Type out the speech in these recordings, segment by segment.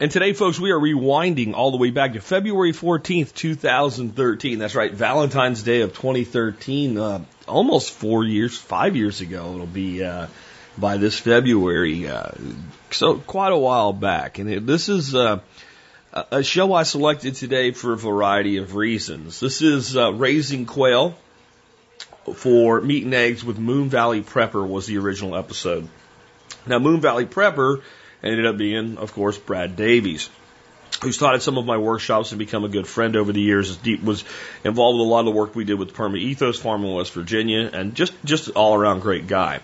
And today, folks, we are rewinding all the way back to February 14th, 2013. That's right, Valentine's Day of 2013, uh, almost four years, five years ago. It'll be uh, by this February. Uh, so, quite a while back. And it, this is uh, a show I selected today for a variety of reasons. This is uh, Raising Quail for Meat and Eggs with Moon Valley Prepper, was the original episode. Now, Moon Valley Prepper ended up being, of course, Brad Davies, who's taught at some of my workshops and become a good friend over the years. Was involved with a lot of the work we did with Perma Ethos Farm in West Virginia, and just just all around great guy.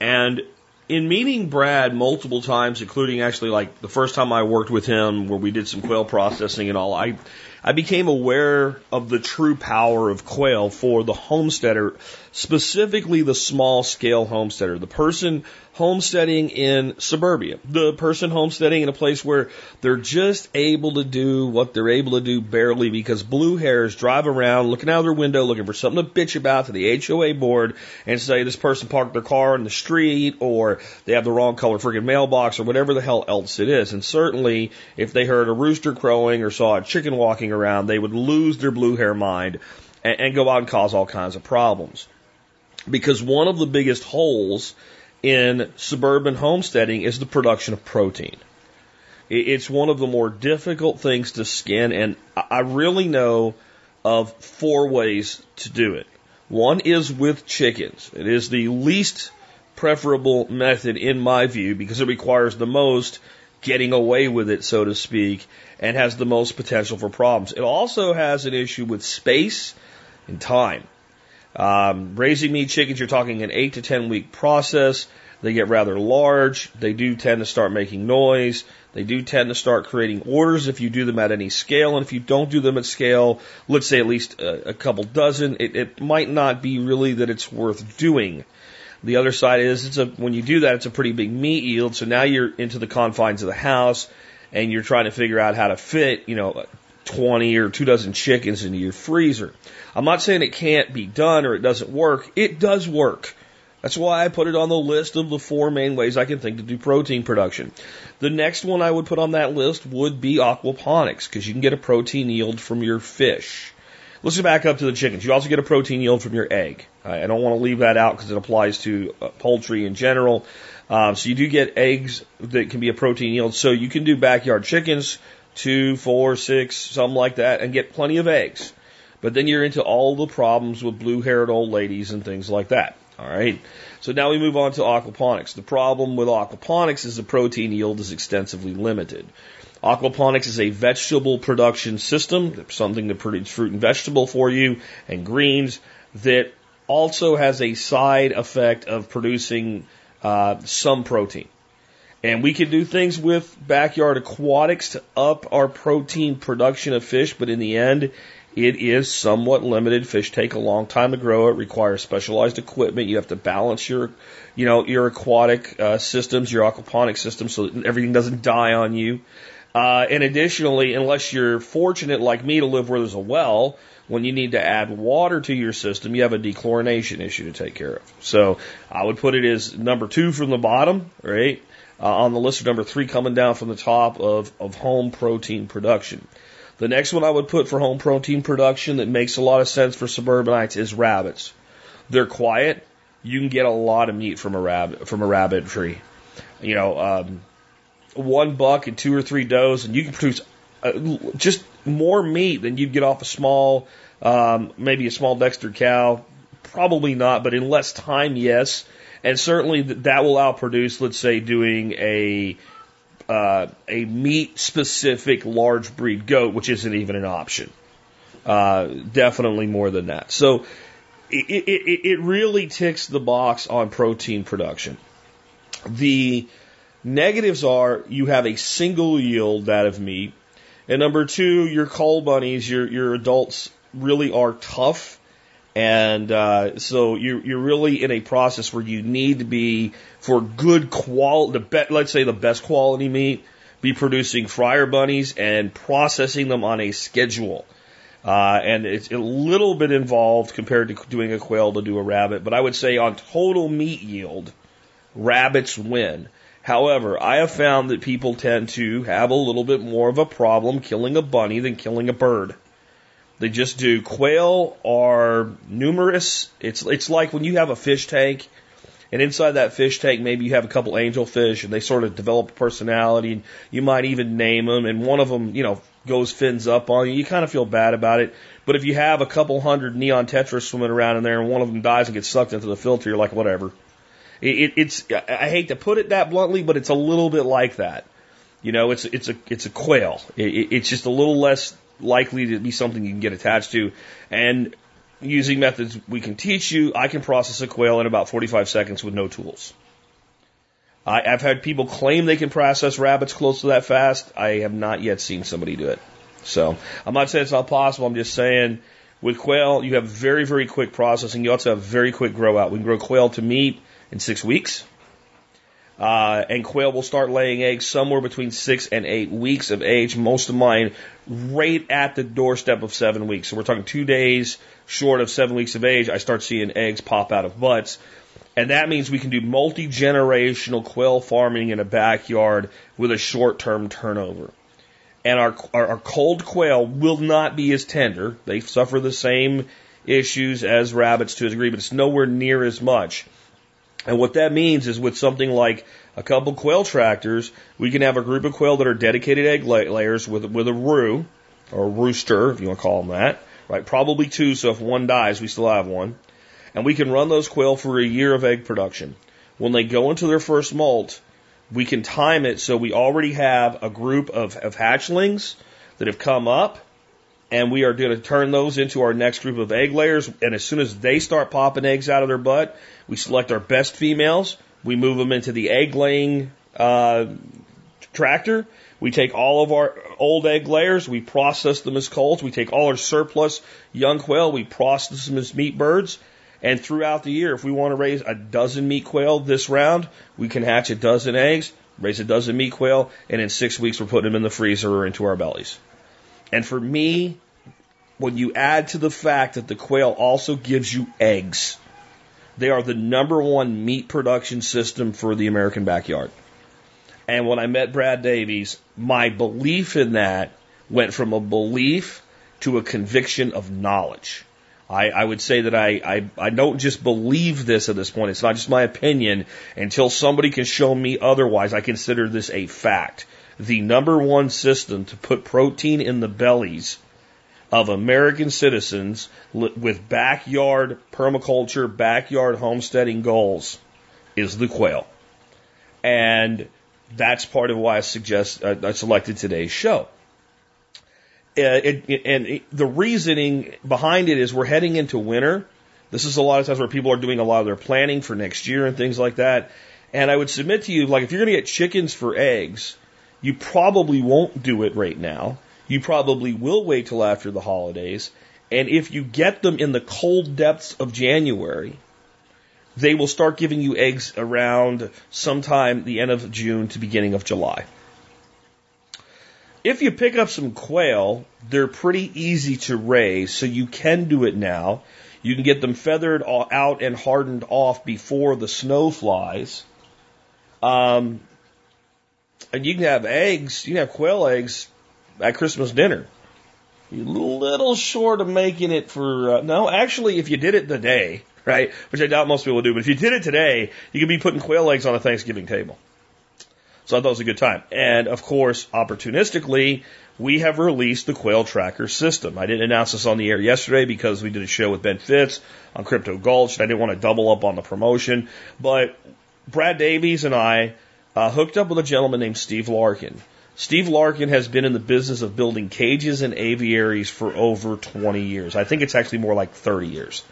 And in meeting Brad multiple times, including actually like the first time I worked with him, where we did some quail processing and all, I I became aware of the true power of quail for the homesteader, specifically the small scale homesteader, the person homesteading in suburbia, the person homesteading in a place where they're just able to do what they're able to do barely because blue hairs drive around looking out of their window looking for something to bitch about to the HOA board and say this person parked their car in the street or they have the wrong color freaking mailbox or whatever the hell else it is. And certainly if they heard a rooster crowing or saw a chicken walking around, they would lose their blue hair mind and, and go out and cause all kinds of problems. Because one of the biggest holes in suburban homesteading is the production of protein. It's one of the more difficult things to skin, and I really know of four ways to do it. One is with chickens. It is the least preferable method in my view because it requires the most getting away with it, so to speak, and has the most potential for problems. It also has an issue with space and time. Um, raising meat chickens, you're talking an eight to ten week process. They get rather large. They do tend to start making noise. They do tend to start creating orders if you do them at any scale. And if you don't do them at scale, let's say at least a, a couple dozen, it, it might not be really that it's worth doing. The other side is it's a, when you do that, it's a pretty big meat yield. So now you're into the confines of the house and you're trying to figure out how to fit, you know, 20 or two dozen chickens into your freezer. I'm not saying it can't be done or it doesn't work. It does work. That's why I put it on the list of the four main ways I can think to do protein production. The next one I would put on that list would be aquaponics because you can get a protein yield from your fish. Let's go back up to the chickens. You also get a protein yield from your egg. I don't want to leave that out because it applies to uh, poultry in general. Um, so you do get eggs that can be a protein yield. So you can do backyard chickens, two, four, six, something like that, and get plenty of eggs. But then you're into all the problems with blue haired old ladies and things like that. All right. So now we move on to aquaponics. The problem with aquaponics is the protein yield is extensively limited. Aquaponics is a vegetable production system, something to produce fruit and vegetable for you and greens that also has a side effect of producing uh, some protein. And we can do things with backyard aquatics to up our protein production of fish, but in the end, it is somewhat limited. Fish take a long time to grow. It requires specialized equipment. You have to balance your, you know, your aquatic uh, systems, your aquaponic systems, so that everything doesn't die on you. Uh, and additionally, unless you're fortunate like me to live where there's a well, when you need to add water to your system, you have a dechlorination issue to take care of. So I would put it as number two from the bottom, right? Uh, on the list of number three coming down from the top of, of home protein production. The next one I would put for home protein production that makes a lot of sense for suburbanites is rabbits. They're quiet. You can get a lot of meat from a rabbit from a rabbit tree. You know, um, one buck and two or three does, and you can produce uh, just more meat than you'd get off a small, um, maybe a small Dexter cow. Probably not, but in less time, yes. And certainly that will outproduce, let's say, doing a uh, a meat specific large breed goat, which isn't even an option. Uh, definitely more than that. So it, it, it really ticks the box on protein production. The negatives are you have a single yield that of meat. And number two, your cull bunnies, your, your adults really are tough. And uh, so you're, you're really in a process where you need to be for good quality, be, let's say the best quality meat, be producing fryer bunnies and processing them on a schedule. Uh, and it's a little bit involved compared to doing a quail to do a rabbit, but I would say on total meat yield, rabbits win. However, I have found that people tend to have a little bit more of a problem killing a bunny than killing a bird. They just do. Quail are numerous. It's it's like when you have a fish tank, and inside that fish tank maybe you have a couple angelfish, and they sort of develop a personality, and you might even name them, and one of them, you know, goes fins up on you. You kind of feel bad about it. But if you have a couple hundred neon tetras swimming around in there, and one of them dies and gets sucked into the filter, you're like, whatever. It, it's I hate to put it that bluntly, but it's a little bit like that. You know, it's it's a it's a quail. It, it's just a little less likely to be something you can get attached to. And using methods we can teach you, I can process a quail in about 45 seconds with no tools. I, I've had people claim they can process rabbits close to that fast. I have not yet seen somebody do it. So I'm not saying it's not possible. I'm just saying with quail, you have very, very quick processing. You also have very quick grow out. We can grow quail to meat in six weeks. Uh, and quail will start laying eggs somewhere between six and eight weeks of age. Most of mine right at the doorstep of seven weeks. So we're talking two days short of seven weeks of age. I start seeing eggs pop out of butts. And that means we can do multi generational quail farming in a backyard with a short term turnover. And our, our, our cold quail will not be as tender. They suffer the same issues as rabbits to a degree, but it's nowhere near as much. And what that means is with something like a couple quail tractors, we can have a group of quail that are dedicated egg layers with, with a roo, or rooster, if you want to call them that, right? Probably two, so if one dies, we still have one. And we can run those quail for a year of egg production. When they go into their first molt, we can time it so we already have a group of, of hatchlings that have come up, and we are going to turn those into our next group of egg layers. And as soon as they start popping eggs out of their butt, we select our best females. We move them into the egg laying uh, tractor. We take all of our old egg layers, we process them as colts. We take all our surplus young quail, we process them as meat birds. And throughout the year, if we want to raise a dozen meat quail this round, we can hatch a dozen eggs, raise a dozen meat quail, and in six weeks we're putting them in the freezer or into our bellies. And for me, when you add to the fact that the quail also gives you eggs, they are the number one meat production system for the American backyard. And when I met Brad Davies, my belief in that went from a belief to a conviction of knowledge. I, I would say that I, I, I don't just believe this at this point. It's not just my opinion. Until somebody can show me otherwise, I consider this a fact. The number one system to put protein in the bellies of American citizens with backyard permaculture, backyard homesteading goals is the quail. And that's part of why I suggest uh, I selected today's show. Uh, it, and it, the reasoning behind it is we're heading into winter. This is a lot of times where people are doing a lot of their planning for next year and things like that. And I would submit to you, like, if you're going to get chickens for eggs, you probably won't do it right now you probably will wait till after the holidays. And if you get them in the cold depths of January, they will start giving you eggs around sometime the end of June to beginning of July. If you pick up some quail, they're pretty easy to raise, so you can do it now. You can get them feathered out and hardened off before the snow flies. Um, and you can have eggs, you can have quail eggs at Christmas dinner. You're a little short of making it for, uh, no, actually, if you did it the day, right, which I doubt most people do, but if you did it today, you could be putting quail eggs on a Thanksgiving table. So I thought it was a good time. And of course, opportunistically, we have released the Quail Tracker system. I didn't announce this on the air yesterday because we did a show with Ben Fitz on Crypto Gulch, and I didn't want to double up on the promotion. But Brad Davies and I uh, hooked up with a gentleman named Steve Larkin. Steve Larkin has been in the business of building cages and aviaries for over 20 years. I think it's actually more like 30 years.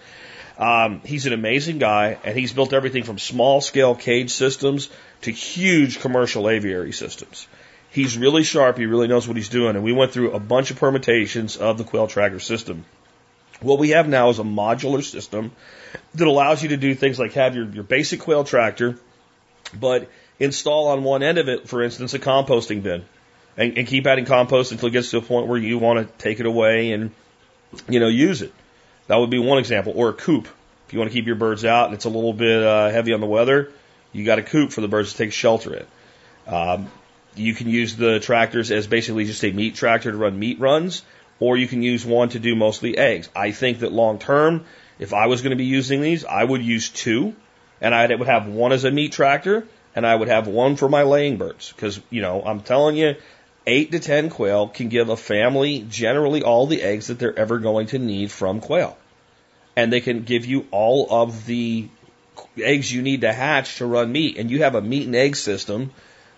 Um, he's an amazing guy, and he's built everything from small scale cage systems to huge commercial aviary systems. He's really sharp. He really knows what he's doing. And we went through a bunch of permutations of the Quail Tracker system. What we have now is a modular system that allows you to do things like have your, your basic quail tractor, but install on one end of it, for instance, a composting bin and, and keep adding compost until it gets to a point where you want to take it away and, you know, use it. That would be one example. Or a coop. If you want to keep your birds out and it's a little bit uh, heavy on the weather, you got a coop for the birds to take shelter in. Um, you can use the tractors as basically just a meat tractor to run meat runs, or you can use one to do mostly eggs. I think that long term, if I was going to be using these, I would use two, and I would have one as a meat tractor, and I would have one for my laying birds. Because, you know, I'm telling you, eight to ten quail can give a family generally all the eggs that they're ever going to need from quail. And they can give you all of the eggs you need to hatch to run meat. And you have a meat and egg system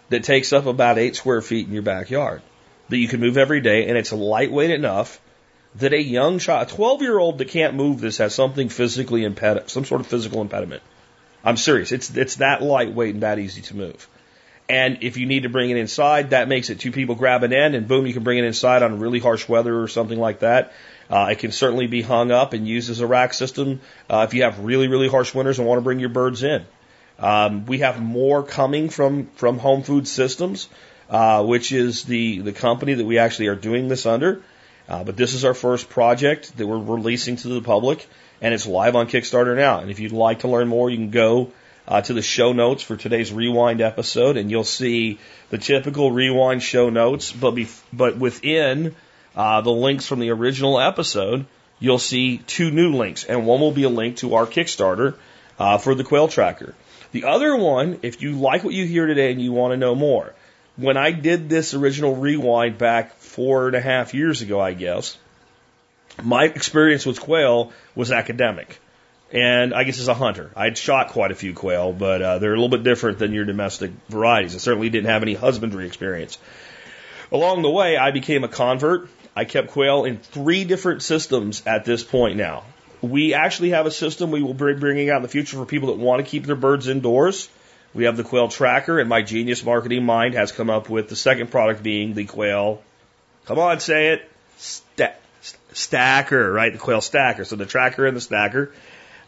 that takes up about eight square feet in your backyard that you can move every day. And it's lightweight enough that a young child, a 12 year old that can't move this has something physically impediment, some sort of physical impediment. I'm serious. It's, it's that lightweight and that easy to move. And if you need to bring it inside, that makes it two people grab an end and boom, you can bring it inside on really harsh weather or something like that. Uh, it can certainly be hung up and used as a rack system uh, if you have really, really harsh winters and want to bring your birds in. Um, we have more coming from, from Home Food Systems, uh, which is the, the company that we actually are doing this under. Uh, but this is our first project that we're releasing to the public, and it's live on Kickstarter now. And if you'd like to learn more, you can go uh, to the show notes for today's rewind episode, and you'll see the typical rewind show notes. But bef- but within uh, the links from the original episode, you'll see two new links, and one will be a link to our Kickstarter uh, for the Quail Tracker. The other one, if you like what you hear today and you want to know more, when I did this original rewind back four and a half years ago, I guess, my experience with quail was academic. And I guess as a hunter, I'd shot quite a few quail, but uh, they're a little bit different than your domestic varieties. I certainly didn't have any husbandry experience. Along the way, I became a convert. I kept quail in three different systems at this point now. We actually have a system we will be bringing out in the future for people that want to keep their birds indoors. We have the quail tracker, and my genius marketing mind has come up with the second product being the quail. Come on, say it. Sta- stacker, right? The quail stacker. So the tracker and the stacker.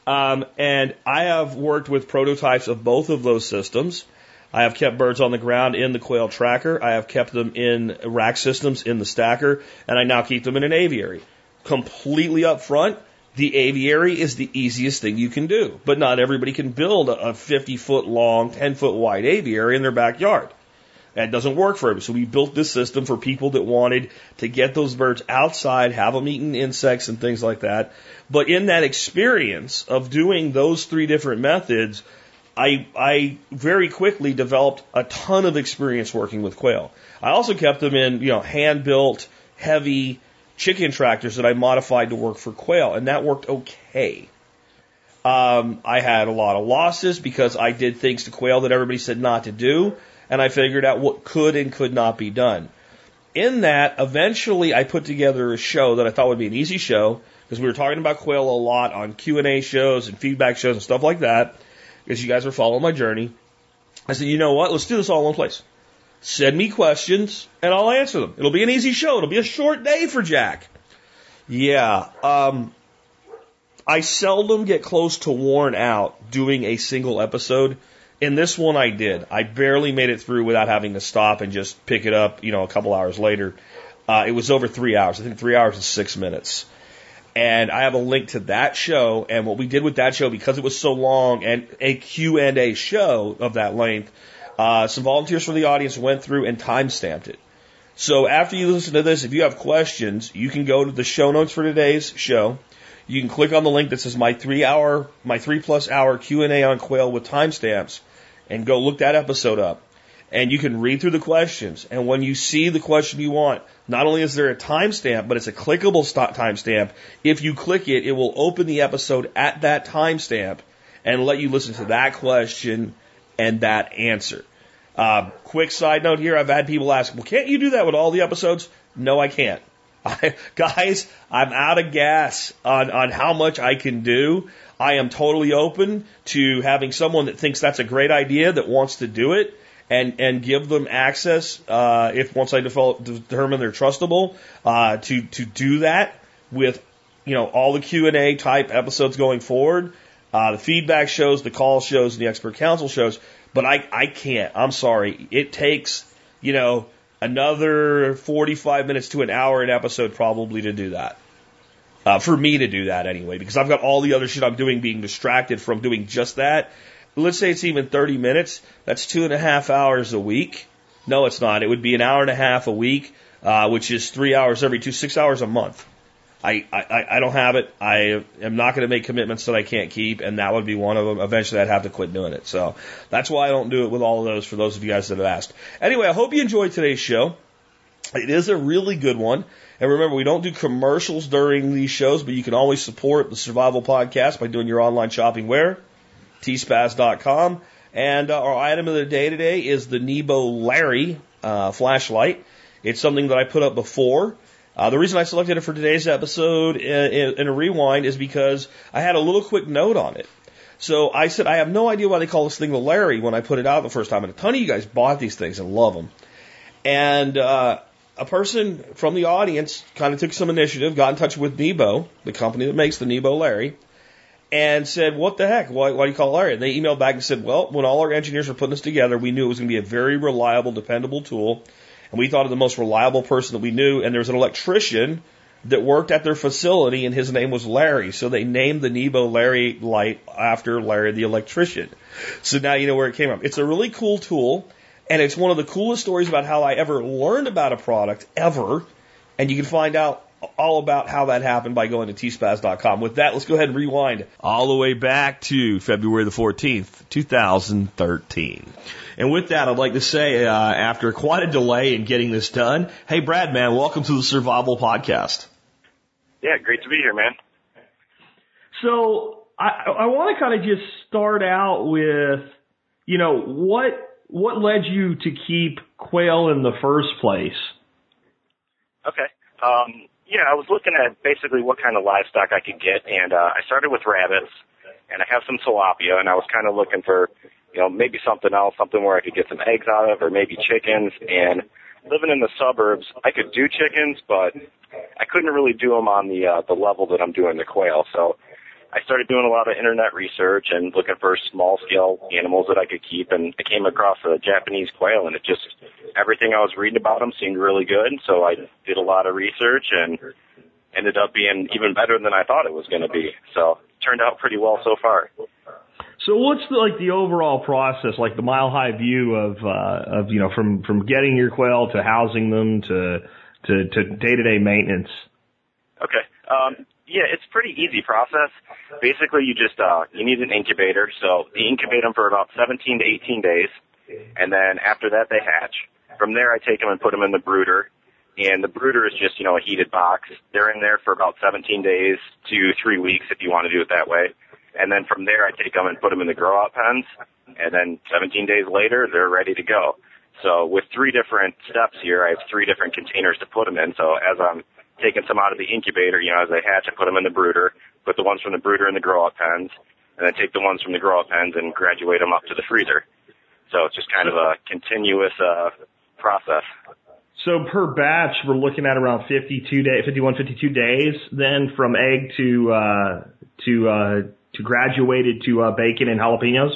Um, and I have worked with prototypes of both of those systems. I have kept birds on the ground in the quail tracker. I have kept them in rack systems in the stacker, and I now keep them in an aviary. Completely up front, the aviary is the easiest thing you can do, but not everybody can build a 50 foot long, 10 foot wide aviary in their backyard. That doesn't work for everybody. So we built this system for people that wanted to get those birds outside, have them eating insects and things like that. But in that experience of doing those three different methods, I, I very quickly developed a ton of experience working with quail. I also kept them in, you know, hand built, heavy chicken tractors that I modified to work for quail, and that worked okay. Um, I had a lot of losses because I did things to quail that everybody said not to do, and I figured out what could and could not be done. In that, eventually I put together a show that I thought would be an easy show because we were talking about quail a lot on Q&A shows and feedback shows and stuff like that because you guys are following my journey. I said, you know what? Let's do this all in one place. Send me questions and I'll answer them. It'll be an easy show. It'll be a short day for Jack. Yeah. Um, I seldom get close to worn out doing a single episode. In this one, I did. I barely made it through without having to stop and just pick it up, you know, a couple hours later. Uh, it was over three hours. I think three hours and six minutes. And I have a link to that show. And what we did with that show, because it was so long and a Q and A show of that length, uh, some volunteers from the audience went through and time stamped it. So after you listen to this, if you have questions, you can go to the show notes for today's show. You can click on the link that says my three hour, my three plus hour Q and A on quail with timestamps and go look that episode up. And you can read through the questions. And when you see the question you want, not only is there a timestamp, but it's a clickable timestamp. If you click it, it will open the episode at that timestamp and let you listen to that question and that answer. Uh, quick side note here I've had people ask, well, can't you do that with all the episodes? No, I can't. I, guys, I'm out of gas on, on how much I can do. I am totally open to having someone that thinks that's a great idea that wants to do it and and give them access uh, if once I determine they're trustable uh, to to do that with you know, all the Q and A type episodes going forward, uh, the feedback shows, the call shows, and the expert council shows. But I, I can't. I'm sorry. It takes, you know, another 45 minutes to an hour an episode probably to do that. Uh, for me to do that anyway, because I've got all the other shit I'm doing being distracted from doing just that. Let's say it's even 30 minutes. That's two and a half hours a week. No, it's not. It would be an hour and a half a week, uh, which is three hours every two, six hours a month. I, I, I don't have it. I am not going to make commitments that I can't keep, and that would be one of them. Eventually, I'd have to quit doing it. So that's why I don't do it with all of those for those of you guys that have asked. Anyway, I hope you enjoyed today's show. It is a really good one. And remember, we don't do commercials during these shows, but you can always support the Survival Podcast by doing your online shopping where? tspaz.com. And uh, our item of the day today is the Nebo Larry uh, flashlight. It's something that I put up before. Uh, the reason I selected it for today's episode in, in, in a rewind is because I had a little quick note on it. So I said, I have no idea why they call this thing the Larry when I put it out the first time. And a ton of you guys bought these things and love them. And uh, a person from the audience kind of took some initiative, got in touch with Nebo, the company that makes the Nebo Larry, and said, What the heck? Why, why do you call it Larry? And they emailed back and said, Well, when all our engineers were putting this together, we knew it was going to be a very reliable, dependable tool and we thought of the most reliable person that we knew. And there was an electrician that worked at their facility, and his name was Larry. So they named the Nebo Larry light after Larry the electrician. So now you know where it came from. It's a really cool tool, and it's one of the coolest stories about how I ever learned about a product ever. And you can find out all about how that happened by going to tspaz.com. With that, let's go ahead and rewind all the way back to February the 14th, 2013. And with that, I'd like to say, uh, after quite a delay in getting this done, hey, Brad, man, welcome to the Survival Podcast. Yeah, great to be here, man. So I, I want to kind of just start out with, you know, what what led you to keep quail in the first place? Okay. Um, yeah, I was looking at basically what kind of livestock I could get, and uh, I started with rabbits, and I have some tilapia, and I was kind of looking for you know, maybe something else, something where I could get some eggs out of, or maybe chickens. And living in the suburbs, I could do chickens, but I couldn't really do them on the uh, the level that I'm doing the quail. So I started doing a lot of internet research and looking for small scale animals that I could keep. And I came across a Japanese quail, and it just everything I was reading about them seemed really good. So I did a lot of research and ended up being even better than I thought it was going to be. So turned out pretty well so far. So what's the, like the overall process, like the mile high view of uh, of you know from from getting your quail to housing them to to to day to day maintenance? Okay. Um, yeah, it's pretty easy process. Basically, you just uh, you need an incubator. So you incubate them for about 17 to 18 days, and then after that they hatch. From there, I take them and put them in the brooder. And the brooder is just, you know, a heated box. They're in there for about 17 days to three weeks if you want to do it that way. And then from there, I take them and put them in the grow out pens. And then 17 days later, they're ready to go. So with three different steps here, I have three different containers to put them in. So as I'm taking some out of the incubator, you know, as they hatch, I put them in the brooder, put the ones from the brooder in the grow out pens, and then take the ones from the grow out pens and graduate them up to the freezer. So it's just kind of a continuous uh, process. So per batch, we're looking at around 52 day, 51, 52 days then from egg to, uh, to, uh, to graduated to uh, bacon and jalapenos?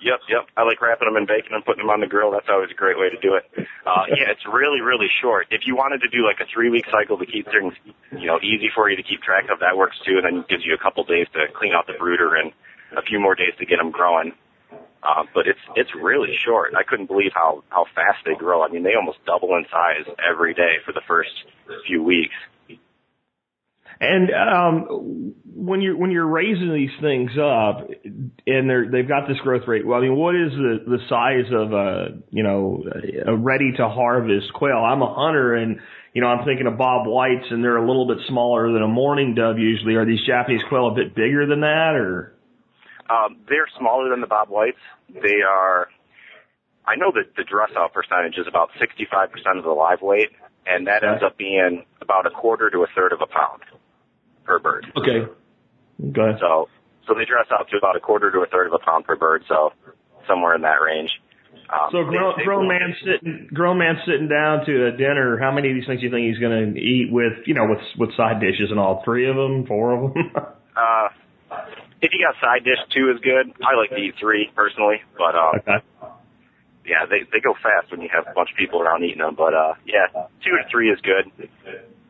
Yep, yep. I like wrapping them in bacon and putting them on the grill. That's always a great way to do it. Uh, yeah, it's really, really short. If you wanted to do like a three week cycle to keep things, you know, easy for you to keep track of, that works too. And then gives you a couple days to clean out the brooder and a few more days to get them growing. Uh, but it's it's really short. I couldn't believe how how fast they grow. I mean, they almost double in size every day for the first few weeks. And um, when you're when you're raising these things up, and they're they've got this growth rate. Well, I mean, what is the the size of a you know a ready to harvest quail? I'm a hunter, and you know I'm thinking of Bob Whites, and they're a little bit smaller than a mourning dove usually. Are these Japanese quail a bit bigger than that, or? Um, they're smaller than the Bob Whites. They are. I know that the dress out percentage is about 65% of the live weight, and that ends up being about a quarter to a third of a pound per bird. Okay. Okay. So, so they dress up to about a quarter to a third of a pound per bird, so somewhere in that range. Um, So grown, they- they grown man sitting grown man sitting down to a dinner. How many of these things do you think he's going to eat with you know with with side dishes and all? Three of them, four of them. Uh, if you got side dish, two is good. I like to eat three personally, but uh, okay. yeah, they they go fast when you have a bunch of people around eating them. But uh, yeah, two to three is good,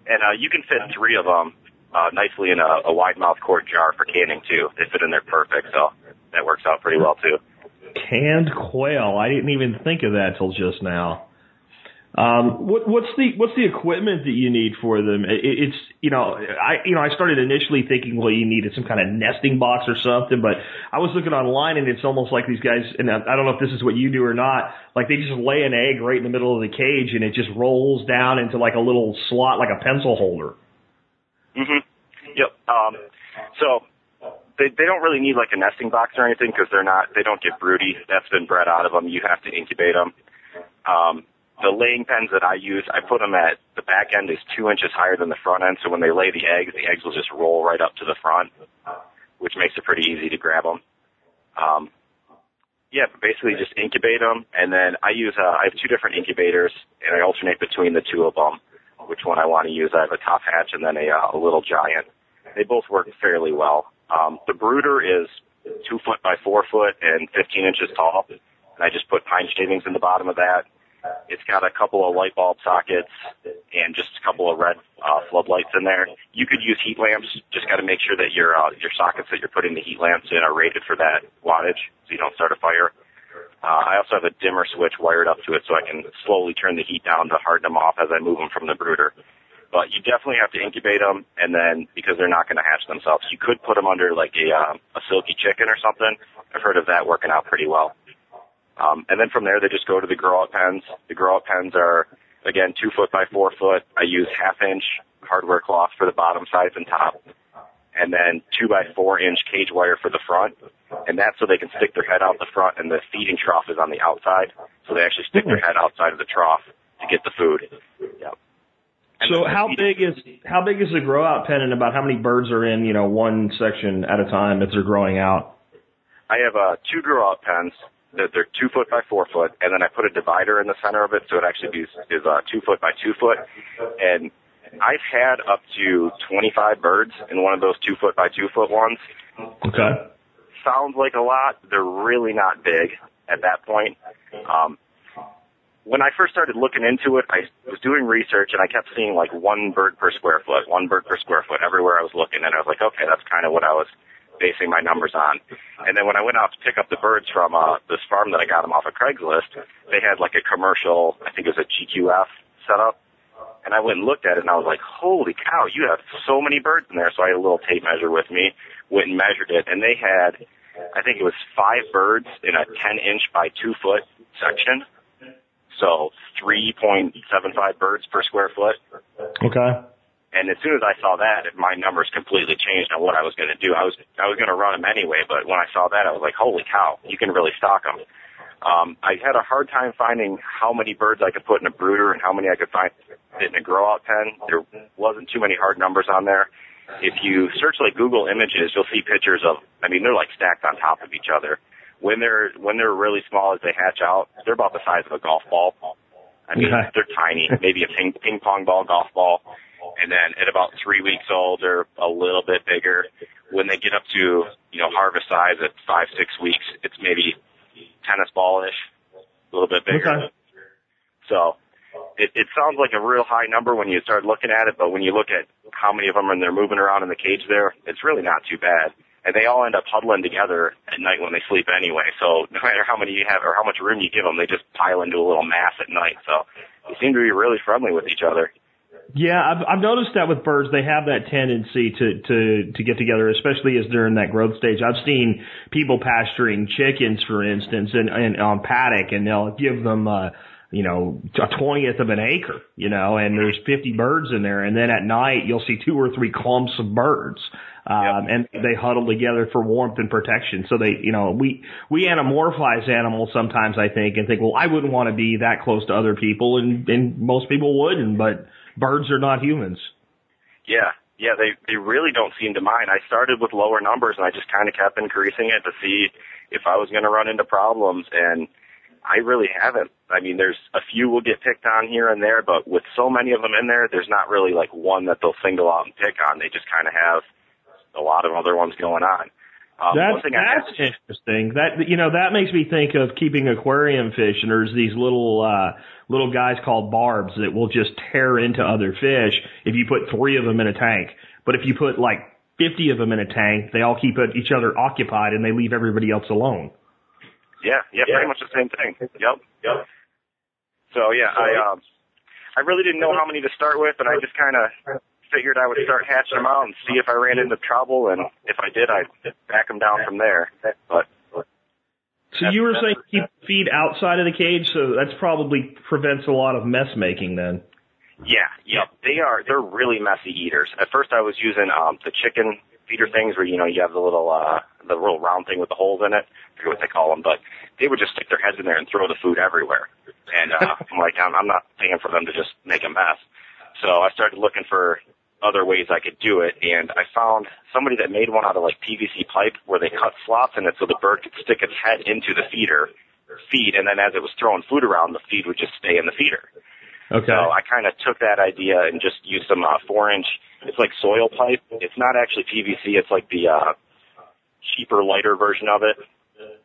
and uh, you can fit three of them uh, nicely in a, a wide mouth quart jar for canning too. They fit in there perfect, so that works out pretty well too. Canned quail. I didn't even think of that till just now. Um, what, what's the what's the equipment that you need for them? It, it's you know I you know I started initially thinking well you needed some kind of nesting box or something, but I was looking online and it's almost like these guys and I I don't know if this is what you do or not. Like they just lay an egg right in the middle of the cage and it just rolls down into like a little slot like a pencil holder. Hmm Yep. Um, so they they don't really need like a nesting box or anything because they're not they don't get broody. That's been bred out of them. You have to incubate them. Um, the laying pens that I use, I put them at the back end is two inches higher than the front end. So when they lay the eggs, the eggs will just roll right up to the front, which makes it pretty easy to grab them. Um, yeah, but basically just incubate them, and then I use uh, I have two different incubators, and I alternate between the two of them. Which one I want to use? I have a top hatch and then a, uh, a little giant. They both work fairly well. Um, the brooder is two foot by four foot and 15 inches tall, and I just put pine shavings in the bottom of that. It's got a couple of light bulb sockets and just a couple of red uh, floodlights in there. You could use heat lamps. Just got to make sure that your uh, your sockets that you're putting the heat lamps in are rated for that wattage, so you don't start a fire. Uh, I also have a dimmer switch wired up to it so I can slowly turn the heat down to harden them off as I move them from the brooder. But you definitely have to incubate them, and then because they're not going to hatch themselves, you could put them under like a um, a Silkie chicken or something. I've heard of that working out pretty well. Um, and then from there, they just go to the grow out pens. The grow out pens are again two foot by four foot. I use half inch hardware cloth for the bottom sides and top, and then two by four inch cage wire for the front. And that's so they can stick their head out the front, and the feeding trough is on the outside, so they actually stick their head outside of the trough to get the food. Yep. And So how big is how big is the grow out pen and about how many birds are in you know one section at a time as they're growing out? I have uh, two grow out pens. That they're two foot by four foot, and then I put a divider in the center of it, so it actually is, is uh, two foot by two foot. And I've had up to 25 birds in one of those two foot by two foot ones. Okay. Sounds like a lot. They're really not big at that point. Um, when I first started looking into it, I was doing research and I kept seeing like one bird per square foot, one bird per square foot everywhere I was looking, and I was like, okay, that's kind of what I was basing my numbers on. And then when I went out to pick up the birds from uh, this farm that I got them off of Craigslist, they had like a commercial, I think it was a GQF And I went and looked at it and I was like, holy cow, you have so many birds in there. So I had a little tape measure with me, went and measured it, and they had, I think it was five birds in a 10 inch by two foot section. So 3.75 birds per square foot. Okay. And as soon as I saw that, my numbers completely changed on what I was going to do. I was I was going to run them anyway, but when I saw that, I was like, "Holy cow! You can really stock them." Um, I had a hard time finding how many birds I could put in a brooder and how many I could find in a grow out pen. There wasn't too many hard numbers on there. If you search like Google Images, you'll see pictures of. I mean, they're like stacked on top of each other. When they're when they're really small as they hatch out, they're about the size of a golf ball. I mean, Okay. they're tiny, maybe a ping ping pong ball, golf ball. And then at about three weeks old, they're a little bit bigger. When they get up to, you know, harvest size at five, six weeks, it's maybe tennis ball-ish, a little bit bigger. Okay. So it, it sounds like a real high number when you start looking at it, but when you look at how many of them are they're moving around in the cage there, it's really not too bad. And they all end up huddling together at night when they sleep anyway. So no matter how many you have or how much room you give them, they just pile into a little mass at night. So they seem to be really friendly with each other. Yeah, I've, I've noticed that with birds, they have that tendency to, to, to get together, especially as they're in that growth stage. I've seen people pasturing chickens, for instance, and, and on paddock, and they'll give them, uh, you know, a twentieth of an acre, you know, and there's 50 birds in there, and then at night you'll see two or three clumps of birds. Um, and they huddle together for warmth and protection. So they, you know, we, we anamorphize animals sometimes, I think, and think, well, I wouldn't want to be that close to other people, and, and most people wouldn't, but birds are not humans. Yeah, yeah, they they really don't seem to mind. I started with lower numbers and I just kind of kept increasing it to see if I was going to run into problems. And I really haven't. I mean, there's a few will get picked on here and there, but with so many of them in there, there's not really like one that they'll single out and pick on. They just kind of have a lot of other ones going on. Um, that's that's interesting. That you know that makes me think of keeping aquarium fish, and there's these little uh, little guys called barbs that will just tear into other fish if you put three of them in a tank. But if you put like 50 of them in a tank, they all keep each other occupied and they leave everybody else alone. Yeah, yeah, yeah. pretty much the same thing. Yep, yep. So yeah, I um, I really didn't know how many to start with, and I just kind of figured I would start hatching them out and see if I ran into trouble, and if I did, I'd back them down from there. But so you were saying keep feed outside of the cage, so that's probably prevents a lot of mess making then. Yeah, yep. They are they're really messy eaters. At first I was using um the chicken feeder things where you know you have the little uh the little round thing with the holes in it. I forget what they call them, but they would just stick their heads in there and throw the food everywhere. And uh I'm like I'm, I'm not paying for them to just make a mess. So I started looking for other ways I could do it, and I found somebody that made one out of like PVC pipe where they cut slots in it so the bird could stick its head into the feeder, feed, and then as it was throwing food around, the feed would just stay in the feeder. Okay. So I kind of took that idea and just used some uh, four inch. It's like soil pipe. It's not actually PVC. It's like the uh, cheaper, lighter version of it.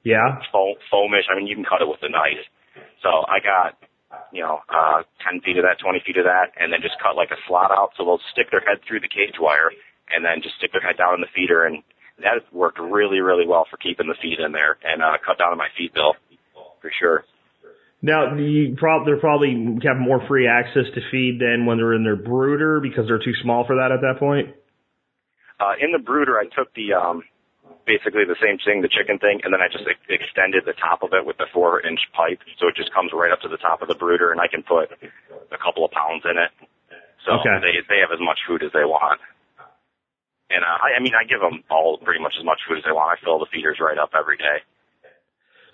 Yeah. Foam, foamish. I mean, you can cut it with a knife. So I got you know, uh, 10 feet of that, 20 feet of that, and then just cut like a slot out so they'll stick their head through the cage wire and then just stick their head down in the feeder. And that worked really, really well for keeping the feed in there and, uh, cut down on my feed bill for sure. Now, you prob- they're probably have more free access to feed than when they're in their brooder because they're too small for that at that point. Uh, in the brooder, I took the um, basically the same thing, the chicken thing, and then I just ex- extended the top of it with the four inch pipe, so it just comes right up to the top of the brooder, and I can put a couple of pounds in it. So okay. they they have as much food as they want. And uh, I, I mean, I give them all pretty much as much food as they want. I fill the feeders right up every day.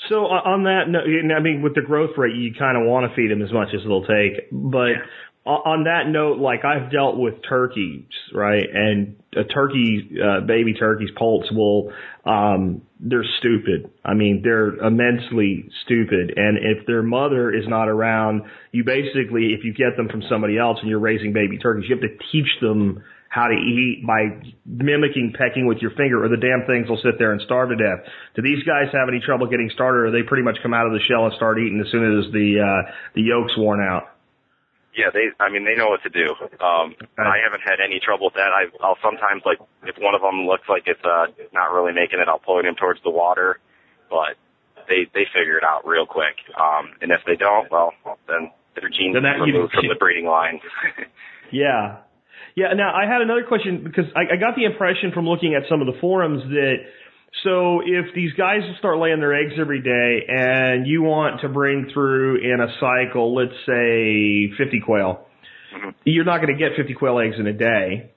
So uh, on that note, I mean, with the growth rate, you kind of want to feed them as much as they'll take. But yeah on that note, like I've dealt with turkeys, right? And a turkey, uh, baby turkey's poults will, um, they're stupid. I mean, they're immensely stupid. And if their mother is not around, you basically, if you get them from somebody else and you're raising baby turkeys, you have to teach them how to eat by mimicking pecking with your finger or the damn things will sit there and starve to death. Do these guys have any trouble getting started or they pretty much come out of the shell and start eating as soon as the, uh, the yolk's worn out? Yeah, they. I mean, they know what to do. Um, I haven't had any trouble with that. I, I'll sometimes like if one of them looks like it's uh not really making it, I'll point him towards the water. But they they figure it out real quick. Um, and if they don't, well, then their genes then that, removed you, from the breeding line. yeah, yeah. Now I had another question because I, I got the impression from looking at some of the forums that so if these guys start laying their eggs every day and you want to bring through in a cycle, let's say 50 quail, mm-hmm. you're not going to get 50 quail eggs in a day.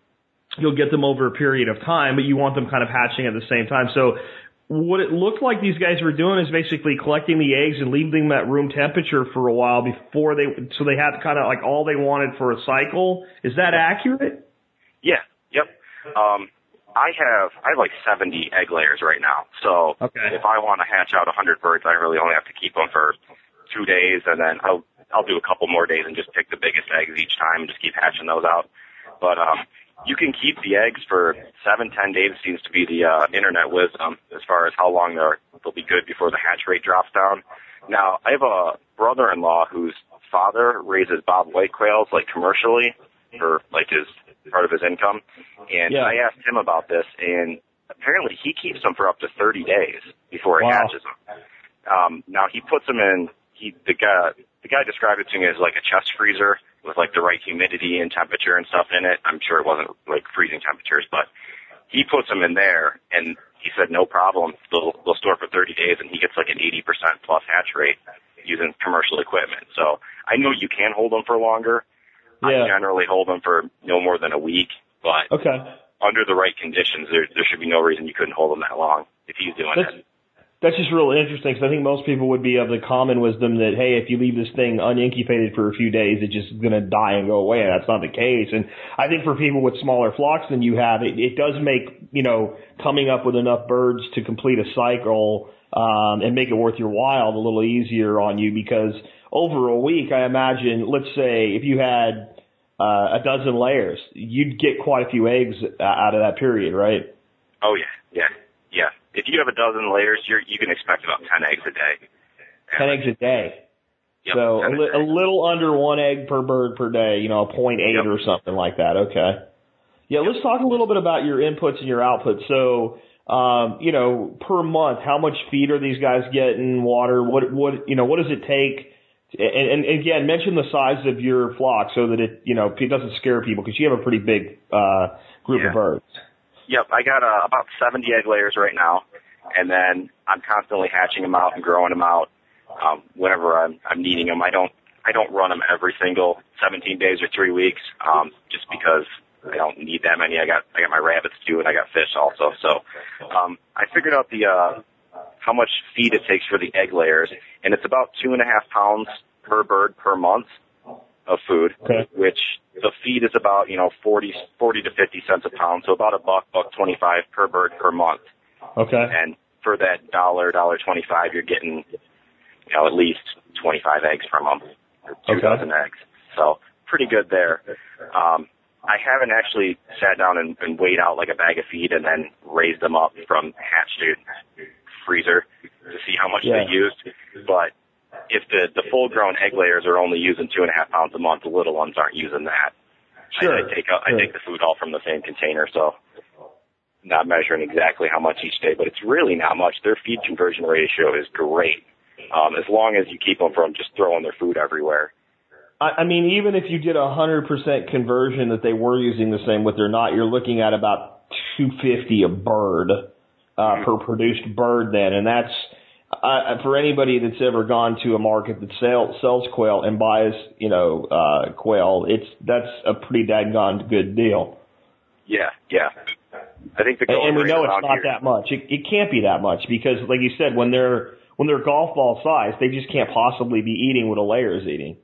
You'll get them over a period of time, but you want them kind of hatching at the same time. So what it looked like these guys were doing is basically collecting the eggs and leaving them at room temperature for a while before they, so they had kind of like all they wanted for a cycle. Is that accurate? Yeah. Yep. Um, I have I have like 70 egg layers right now. So okay. if I want to hatch out 100 birds, I really only have to keep them for two days, and then I'll I'll do a couple more days and just pick the biggest eggs each time and just keep hatching those out. But um, you can keep the eggs for seven, ten days. Seems to be the uh, internet wisdom as far as how long they're they'll be good before the hatch rate drops down. Now I have a brother-in-law whose father raises bob white quails like commercially for like his part of his income. And yeah. I asked him about this, and apparently he keeps them for up to 30 days before he wow. hatches them. Um, now he puts them in. He the guy the guy described it to me as like a chest freezer with like the right humidity and temperature and stuff in it. I'm sure it wasn't like freezing temperatures, but he puts them in there, and he said no problem. They'll they'll store for 30 days, and he gets like an 80% plus hatch rate using commercial equipment. So I know you can hold them for longer. Yeah. I generally hold them for no more than a week, but okay. under the right conditions, there there should be no reason you couldn't hold them that long if he's doing that's, it. that's just real interesting because I think most people would be of the common wisdom that hey, if you leave this thing unincubated for a few days, it's just going to die and go away. And that's not the case. And I think for people with smaller flocks than you have, it, it does make you know coming up with enough birds to complete a cycle um, and make it worth your while a little easier on you because over a week, I imagine, let's say if you had uh, a dozen layers, you'd get quite a few eggs out of that period, right? Oh yeah, yeah, yeah. If you have a dozen layers, you're you can expect about ten eggs a day. Ten eggs a day. Yep, so a, li- a little under one egg per bird per day, you know, a point eight Yep. or something like that. Okay. Yeah, let's talk a little bit about your inputs and your outputs. So, um, you know, per month, how much feed are these guys getting? Water? What? What? You know, what does it take? And, and again, mention the size of your flock so that it, you know, it doesn't scare people because you have a pretty big uh, group Yeah. of birds. Yep, I got uh, about 70 egg layers right now, and then I'm constantly hatching them out and growing them out um, whenever I'm, I'm needing them. I don't I don't run them every single 17 days or three weeks, um, just because I don't need that many. I got I got my rabbits too, and I got fish also. So um, I figured out the uh, how much feed it takes for the egg layers, and it's about two and a half pounds per bird per month of food Okay. which the feed is about, you know, 40, 40 to 50 cents a pound, so about a buck, buck 25 per bird per month. Okay. And for that dollar, dollar 25, you're getting, you know, at least 25 eggs per month, or two Okay. dozen eggs. So pretty good there. Um, I haven't actually sat down and, and weighed out like a bag of feed and then raised them up from hatch to freezer to see how much Yeah. they used, but if the the full grown egg layers are only using two and a half pounds a month, the little ones aren't using that. Sure. I, I take out, I take the food all from the same container, so not measuring exactly how much each day, but it's really not much. Their feed conversion ratio is great, um, as long as you keep them from just throwing their food everywhere. I I mean, even if you did a hundred percent conversion that they were using the same with they're not, you're looking at about two fifty a bird uh, per produced bird. Then, and that's uh, for anybody that's ever gone to a market that sell, sells quail and buys, you know, uh, quail. It's that's a pretty daggone good deal. Yeah, yeah. I think the And, and we know it's not here- that much. It, it can't be that much because, like you said, when they're when they're golf ball size, they just can't possibly be eating what a layer is eating.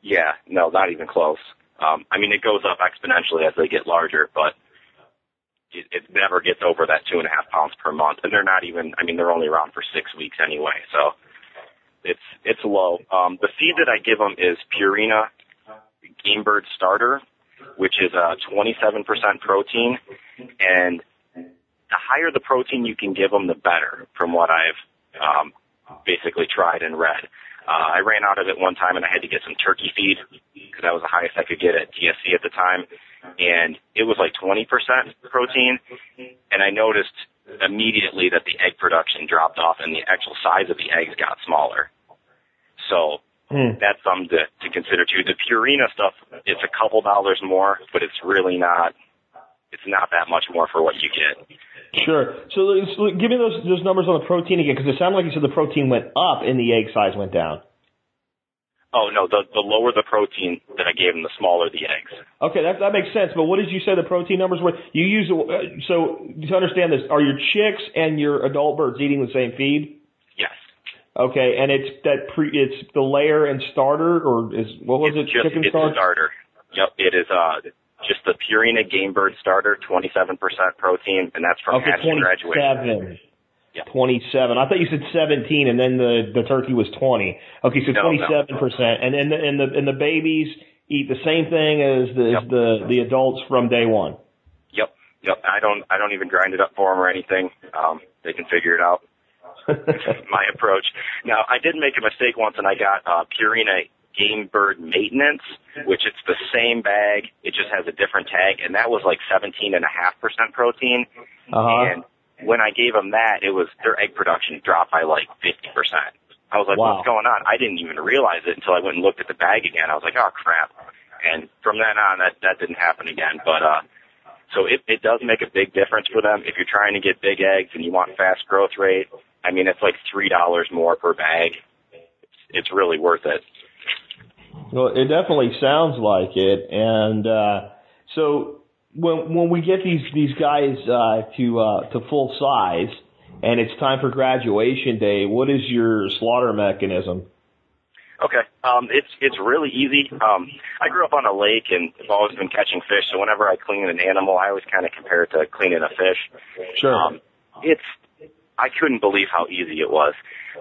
Yeah, no, not even close. Um, I mean, it goes up exponentially as they get larger, but it, it never gets over that two and a half pounds per month. And they're not even, I mean, they're only around for six weeks anyway, so it's, it's low. Um, the feed that I give them is Purina Game Bird Starter, which is, uh, 27% protein. And the higher the protein you can give them, the better from what I've, um, basically tried and read. Uh, I ran out of it one time and I had to get some turkey feed because that was the highest I could get at TSC at the time. And it was like 20% protein. And I noticed immediately that the egg production dropped off and the actual size of the eggs got smaller. So Hmm. that's something to, to consider too. The Purina stuff, it's a couple dollars more, but it's really not, it's not that much more for what you get. Sure. So, so give me those those numbers on the protein again, because it sounded like you said the protein went up and the egg size went down. Oh no, the, the lower the protein that I gave them, the smaller the eggs. Okay, that that makes sense. But what did you say the protein numbers were? You use uh, so to understand this, are your chicks and your adult birds eating the same feed? Yes. Okay, and it's that pre it's the layer and starter, or is what was it's it? just, Chicken it's starter. starter. Yep, it is uh just the Purina Game Bird starter, 27% protein, and that's from Okay, hatch to graduation. Twenty-seven. Yeah. Twenty-seven. I thought you said seventeen, and then the the turkey was twenty. Okay, so No, no. twenty-seven percent, and then the, and the and the babies eat the same thing as the Yep. as the the adults from day one. Yep, yep. I don't I don't even grind it up for them or anything. Um, they can figure it out. My approach. Now I did make a mistake once, and I got uh, Purina Game Bird Maintenance, which it's the same bag, it just has a different tag, and that was like 17.5% protein. Uh-huh. And when I gave them that, it was their egg production dropped by like 50%. I was like, Wow. what's going on? I didn't even realize it until I went and looked at the bag again. I was like, oh crap. And from then on, that, that didn't happen again. But, uh, so it, it does make a big difference for them. If you're trying to get big eggs and you want fast growth rate, I mean, it's like $3 more per bag. It's, it's really worth it. Well, it definitely sounds like it, and uh, so when when we get these these guys uh, to uh, to full size, and it's time for graduation day. What is your slaughter mechanism? Okay. Um, it's it's really easy. Um, I grew up on a lake and have always been catching fish. So whenever I clean an animal, I always kind of compare it to cleaning a fish. Sure. Um, it's I couldn't believe how easy it was.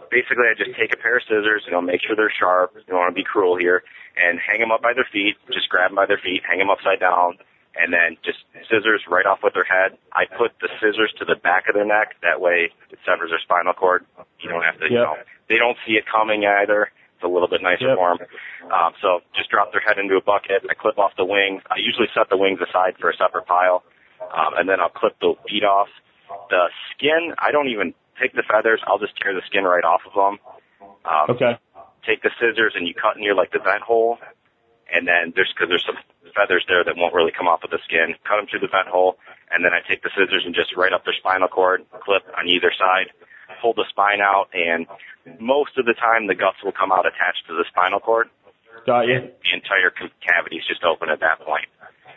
Basically, I just take a pair of scissors, you know, make sure they're sharp. You don't want to be cruel here, and hang them up by their feet. Just grab them by their feet, hang them upside down, and then just scissors right off with their head. I put the scissors to the back of their neck. That way, it severs their spinal cord. You don't have to, you know, they don't see it coming either. It's a little bit nicer Yep. for them. Um, so just drop their head into a bucket. I clip off the wings. I usually set the wings aside for a separate pile, um, and then I'll clip the feet off. The skin, I don't even pick the feathers. I'll just tear the skin right off of them. Um, Okay. take the scissors and you cut near like the vent hole, and then there's because there's some feathers there that won't really come off of the skin. Cut them through the vent hole, and then I take the scissors and just right up their spinal cord, clip on either side, pull the spine out, and most of the time the guts will come out attached to the spinal cord. Got you. The entire ca- cavity is just open at that point.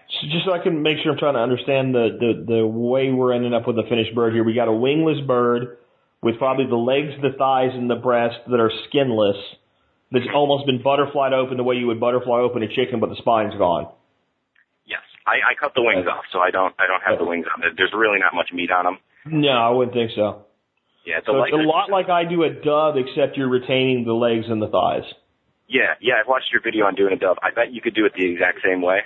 So just so I can make sure I'm trying to understand the, the, the way we're ending up with a finished bird here. We got a wingless bird with probably the legs, the thighs, and the breast that are skinless. That's almost been butterflied open the way you would butterfly open a chicken, but the spine's gone. Yes, I, I cut the wings off, so I don't I don't have the wings on. There- There's really not much meat on them. No, I wouldn't think so. Yeah, it's So a it's a lot like I do a dove, except you're retaining the legs and the thighs. Yeah, yeah. I've watched your video on doing a dove. I bet you could do it the exact same way.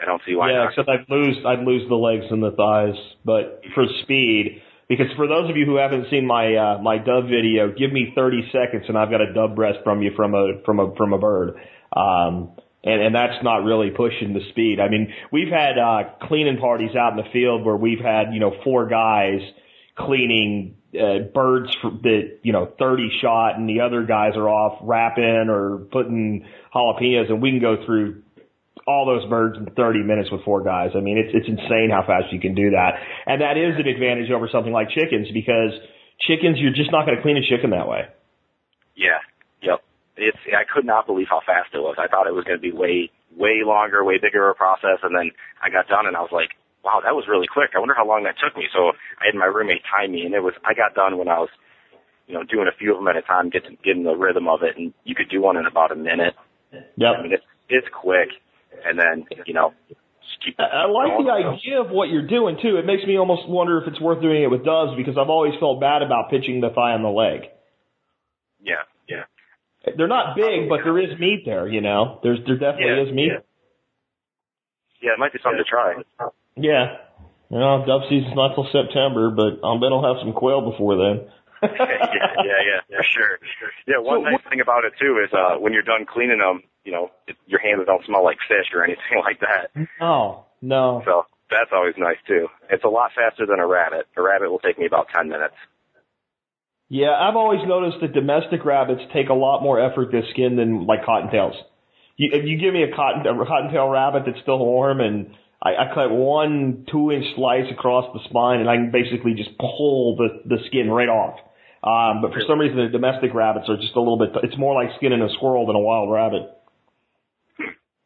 I don't see why yeah, not. except I'd lose I'd lose the legs and the thighs, but for speed. Because for those of you who haven't seen my uh, my dove video, give me 30 seconds and I've got a dove breast from you from a from a from a bird, um, and and that's not really pushing the speed. I mean, we've had uh, cleaning parties out in the field where we've had you know four guys cleaning uh, birds that you know 30 shot, and the other guys are off wrapping or putting jalapenos, and we can go through all those birds in 30 minutes with four guys. I mean, it's it's insane how fast you can do that, and that is an advantage over something like chickens because chickens you're just not going to clean a chicken that way. Yeah. Yep. It's I could not believe how fast it was. I thought it was going to be way way longer, way bigger a process, and then I got done and I was like, wow, that was really quick. I wonder how long that took me. So I had my roommate time me, and it was I got done when I was, you know, doing a few of them at a time, getting getting the rhythm of it, and you could do one in about a minute. Yep. I mean, it's it's quick, and then you know. I like the idea of what you're doing too. It makes me almost wonder if it's worth doing it with doves because I've always felt bad about pitching the thigh on the leg. Yeah. Yeah. They're not big, but there is meat there. You know, there's there definitely Yeah, is meat. yeah. Yeah, it might be something to try. Yeah. Well, dove season's not till September, but I'll bet I'll have some quail before then. yeah, yeah, yeah, for sure. Yeah, one So nice thing about it too is uh when you're done cleaning them, you know, it, your hands don't smell like fish or anything like that. Oh no. So that's always nice too. It's a lot faster than a rabbit. A rabbit will take me about ten minutes. Yeah, I've always noticed that domestic rabbits take a lot more effort to skin than like cottontails. You, if you give me a cotton a cottontail rabbit that's still warm and I, I cut one two inch slice across the spine and I can basically just pull the the skin right off. Um, but for some reason the domestic rabbits are just a little bit. It's more like skinning a squirrel than a wild rabbit.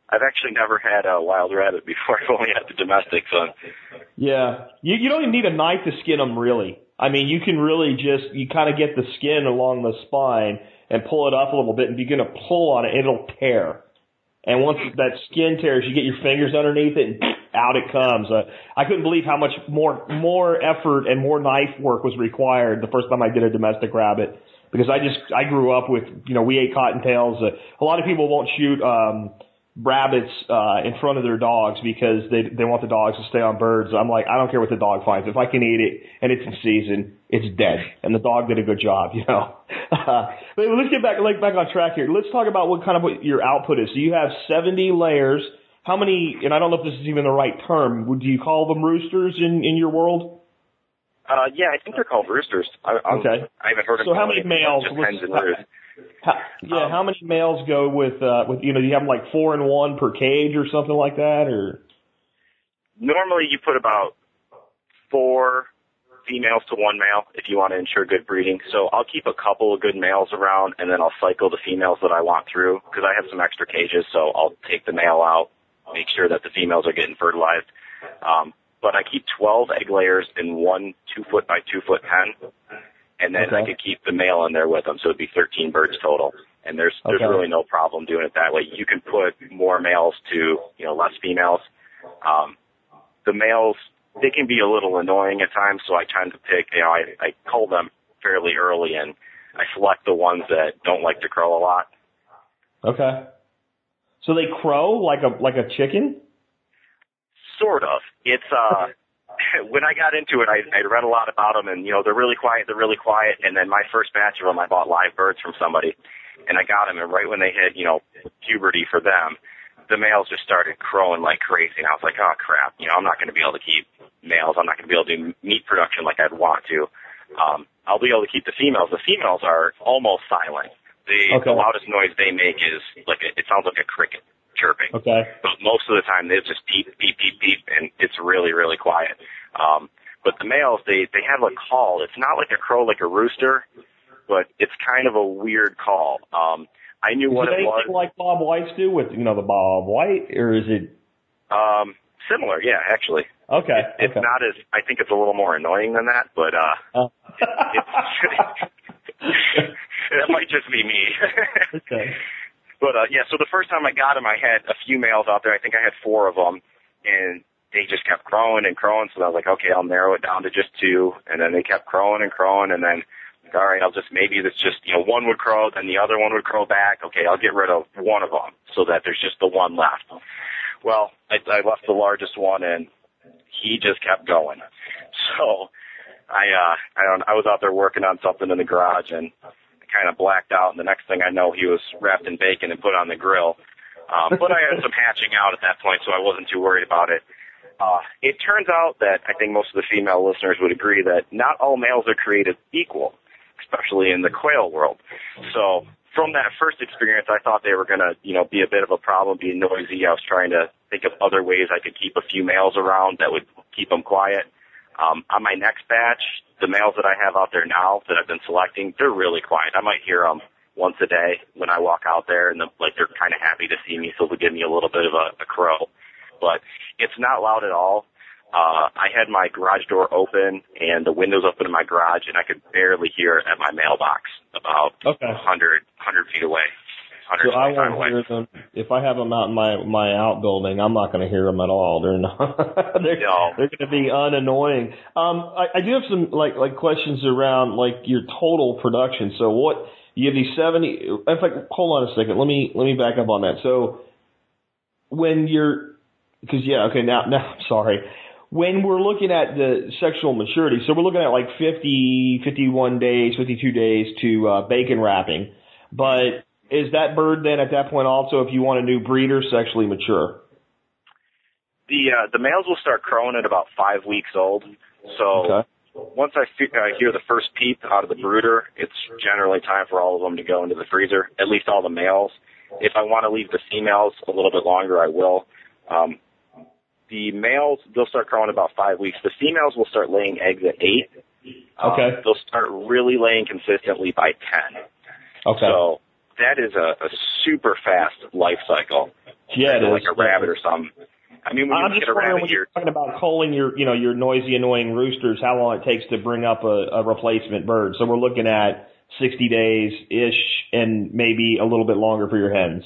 I've actually never had a wild rabbit before. I've only had the domestic, so Yeah, you you don't even need a knife to skin them really. I mean, you can really just you kind of get the skin along the spine and pull it up a little bit and begin to pull on it, and it'll tear. And once that skin tears, you get your fingers underneath it and out it comes. Uh, I couldn't believe how much more more effort and more knife work was required the first time I did a domestic rabbit because I just I grew up with you know we ate cottontails. Uh, a lot of people won't shoot um, rabbits uh, in front of their dogs because they they want the dogs to stay on birds. I'm like I don't care what the dog finds. If I can eat it and it's in season, it's dead. And the dog did a good job, you know. but let's get back like back on track here. Let's talk about what kind of what your output is. So you have 70 layers. How many? And I don't know if this is even the right term. Would you call them roosters in in your world? uh yeah, I think they're called roosters. I, I'm, Okay. I haven't heard of So how many males? Just Let's- hens and roosts. How, yeah, Um, how many males go with uh with you know? Do you have them like four and one per cage or something like that, or? Normally, you put about four females to one male if you want to ensure good breeding. So I'll keep a couple of good males around, and then I'll cycle the females that I want through because I have some extra cages. So I'll take the male out, make sure that the females are getting fertilized. Um, but I keep 12 egg layers in one two foot by two foot pen, and then I could keep the male in there with them, so it'd be 13 birds total. And there's there's Okay. really no problem doing it that way. You can put more males to you know less females. Um, the males they can be a little annoying at times, so I tend to pick you know I I cull them fairly early and I select the ones that don't like to crow a lot. Okay. So they crow like a like a chicken? Sort of. It's uh when I got into it, I I read a lot about them, and you know they're really quiet. They're really quiet. And then my first batch of them, I bought live birds from somebody, and I got them. And right when they hit you know puberty for them, the males just started crowing like crazy. And I was like, oh crap, you know I'm not going to be able to keep males. I'm not going to be able to do meat production like I'd want to. Um, I'll be able to keep the females. The females are almost silent. The, Okay. the loudest noise they make is like a, it sounds like a cricket chirping Okay. but most of the time they just beep, beep, beep, beep, and it's really, really quiet. Um, but the males, they they have a call. It's not like a crow, like a rooster, but it's kind of a weird call. Um, I knew what it it was. like Bob White's do with you know the Bob White, or is it Um, similar, yeah, actually. okay? It's okay. not as. I think it's a little more annoying than that, but uh, Uh, that might just be me. okay. But uh, yeah, so the first time I got them, I had a few males out there. I think I had four of them, and they just kept crowing and crowing. So I was like, okay, I'll narrow it down to just two. And then they kept crowing and crowing, and then like, all right, I'll just maybe it's just you know one would crow, then the other one would crow back. Okay, I'll get rid of one of them so that there's just the one left. Well, I, I left the largest one, and he just kept going. So I uh I don't I was out there working on something in the garage and kind of blacked out and the next thing I know he was wrapped in bacon and put on the grill. Um but I had some hatching out at that point so I wasn't too worried about it. Uh it turns out that I think most of the female listeners would agree that not all males are created equal, especially in the quail world. So from that first experience I thought they were gonna, you know, be a bit of a problem, be noisy. I was trying to think of other ways I could keep a few males around that would keep them quiet. Um, on my next batch, the males that I have out there now that I've been selecting, they're really quiet. I might hear them once a day when I walk out there, and the, like they're kind of happy to see me, so they'll give me a little bit of a, a crow. But it's not loud at all. Uh, I had my garage door open and the windows open in my garage, and I could barely hear it at my mailbox about Okay. 100, 100 feet away, So I 125 won't hear them if I have them out in my my outbuilding. I'm not going to hear them at all. They're not. they're No. they're going to be unannoying. Um, I, I do have some like like questions around like your total production. So what you have these seventy? In fact, hold on a second. Let me let me back up on that. So when you're because yeah okay now now I'm sorry when we're looking at the sexual maturity so we're looking at like 50 51 days 52 days to uh, bacon wrapping but is that bird then at that point also if you want a new breeder sexually mature The uh, the males will start crowing at about five weeks old. So okay once I fe- uh, hear the first peep out of the brooder, it's generally time for all of them to go into the freezer. At least all the males. If I want to leave the females a little bit longer, I will. Um, the males they'll start crowing about five weeks. The females will start laying eggs at eight. Um, Okay. they'll start really laying consistently by ten. okay So that is a, a super fast life cycle. yeah it like a rabbit or something. I mean, when you I'm look just wondering rabbit, when you're talking about culling your, you know, your noisy, annoying roosters, how long it takes to bring up a, a replacement bird. So we're looking at 60 days ish, and maybe a little bit longer for your hens.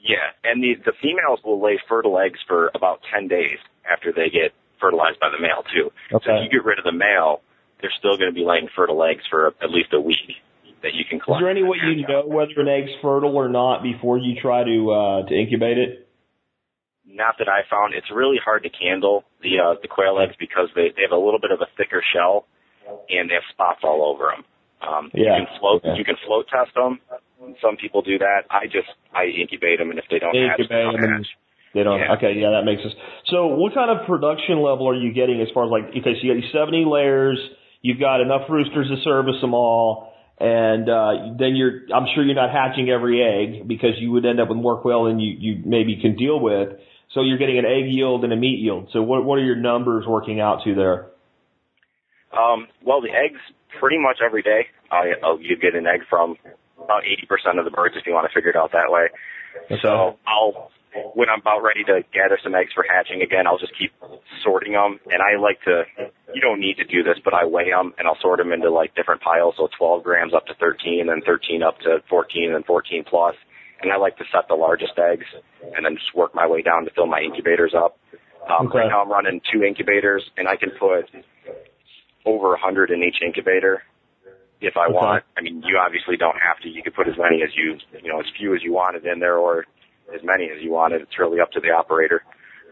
Yeah, and the the females will lay fertile eggs for about ten days after they get fertilized by the male too. Okay. So if you get rid of the male, they're still going to be laying fertile eggs for at least a week that you can Is there any way you know whether an egg's fertile or not before you try to uh, to incubate it? Not that I found. It's really hard to candle the uh, the quail eggs because they they have a little bit of a thicker shell and they have spots all over them. Um, Yeah. You can float Yeah. you can float test them. Some people do that. I just I incubate them, and if they don't hatch, they Incubate don't them. They don't. Yeah. Okay, yeah, that makes sense. So, what kind of production level are you getting as far as like? Okay, so you got seventy layers. You've got enough roosters to service them all, and uh, then you're. I'm sure you're not hatching every egg because you would end up with more quail than you you maybe can deal with. So you're getting an egg yield and a meat yield. So what what are your numbers working out to there? Um, well, the eggs pretty much every day. I, uh, you get an egg from about 80% of the birds if you want to figure it out that way. So I'll, when I'm about ready to gather some eggs for hatching again, I'll just keep sorting them. And I like to you don't need to do this, but I weigh them and I'll sort them into like different piles. So 12 grams up to 13, and 13 up to 14, and 14 plus. And I like to set the largest eggs and then just work my way down to fill my incubators up. Um, Okay. Right now I'm running two incubators, and I can put over 100 in each incubator if I Okay. want. I mean, you obviously don't have to. You could put as many as you, you know, as few as you wanted in there, or as many as you wanted. It's really up to the operator,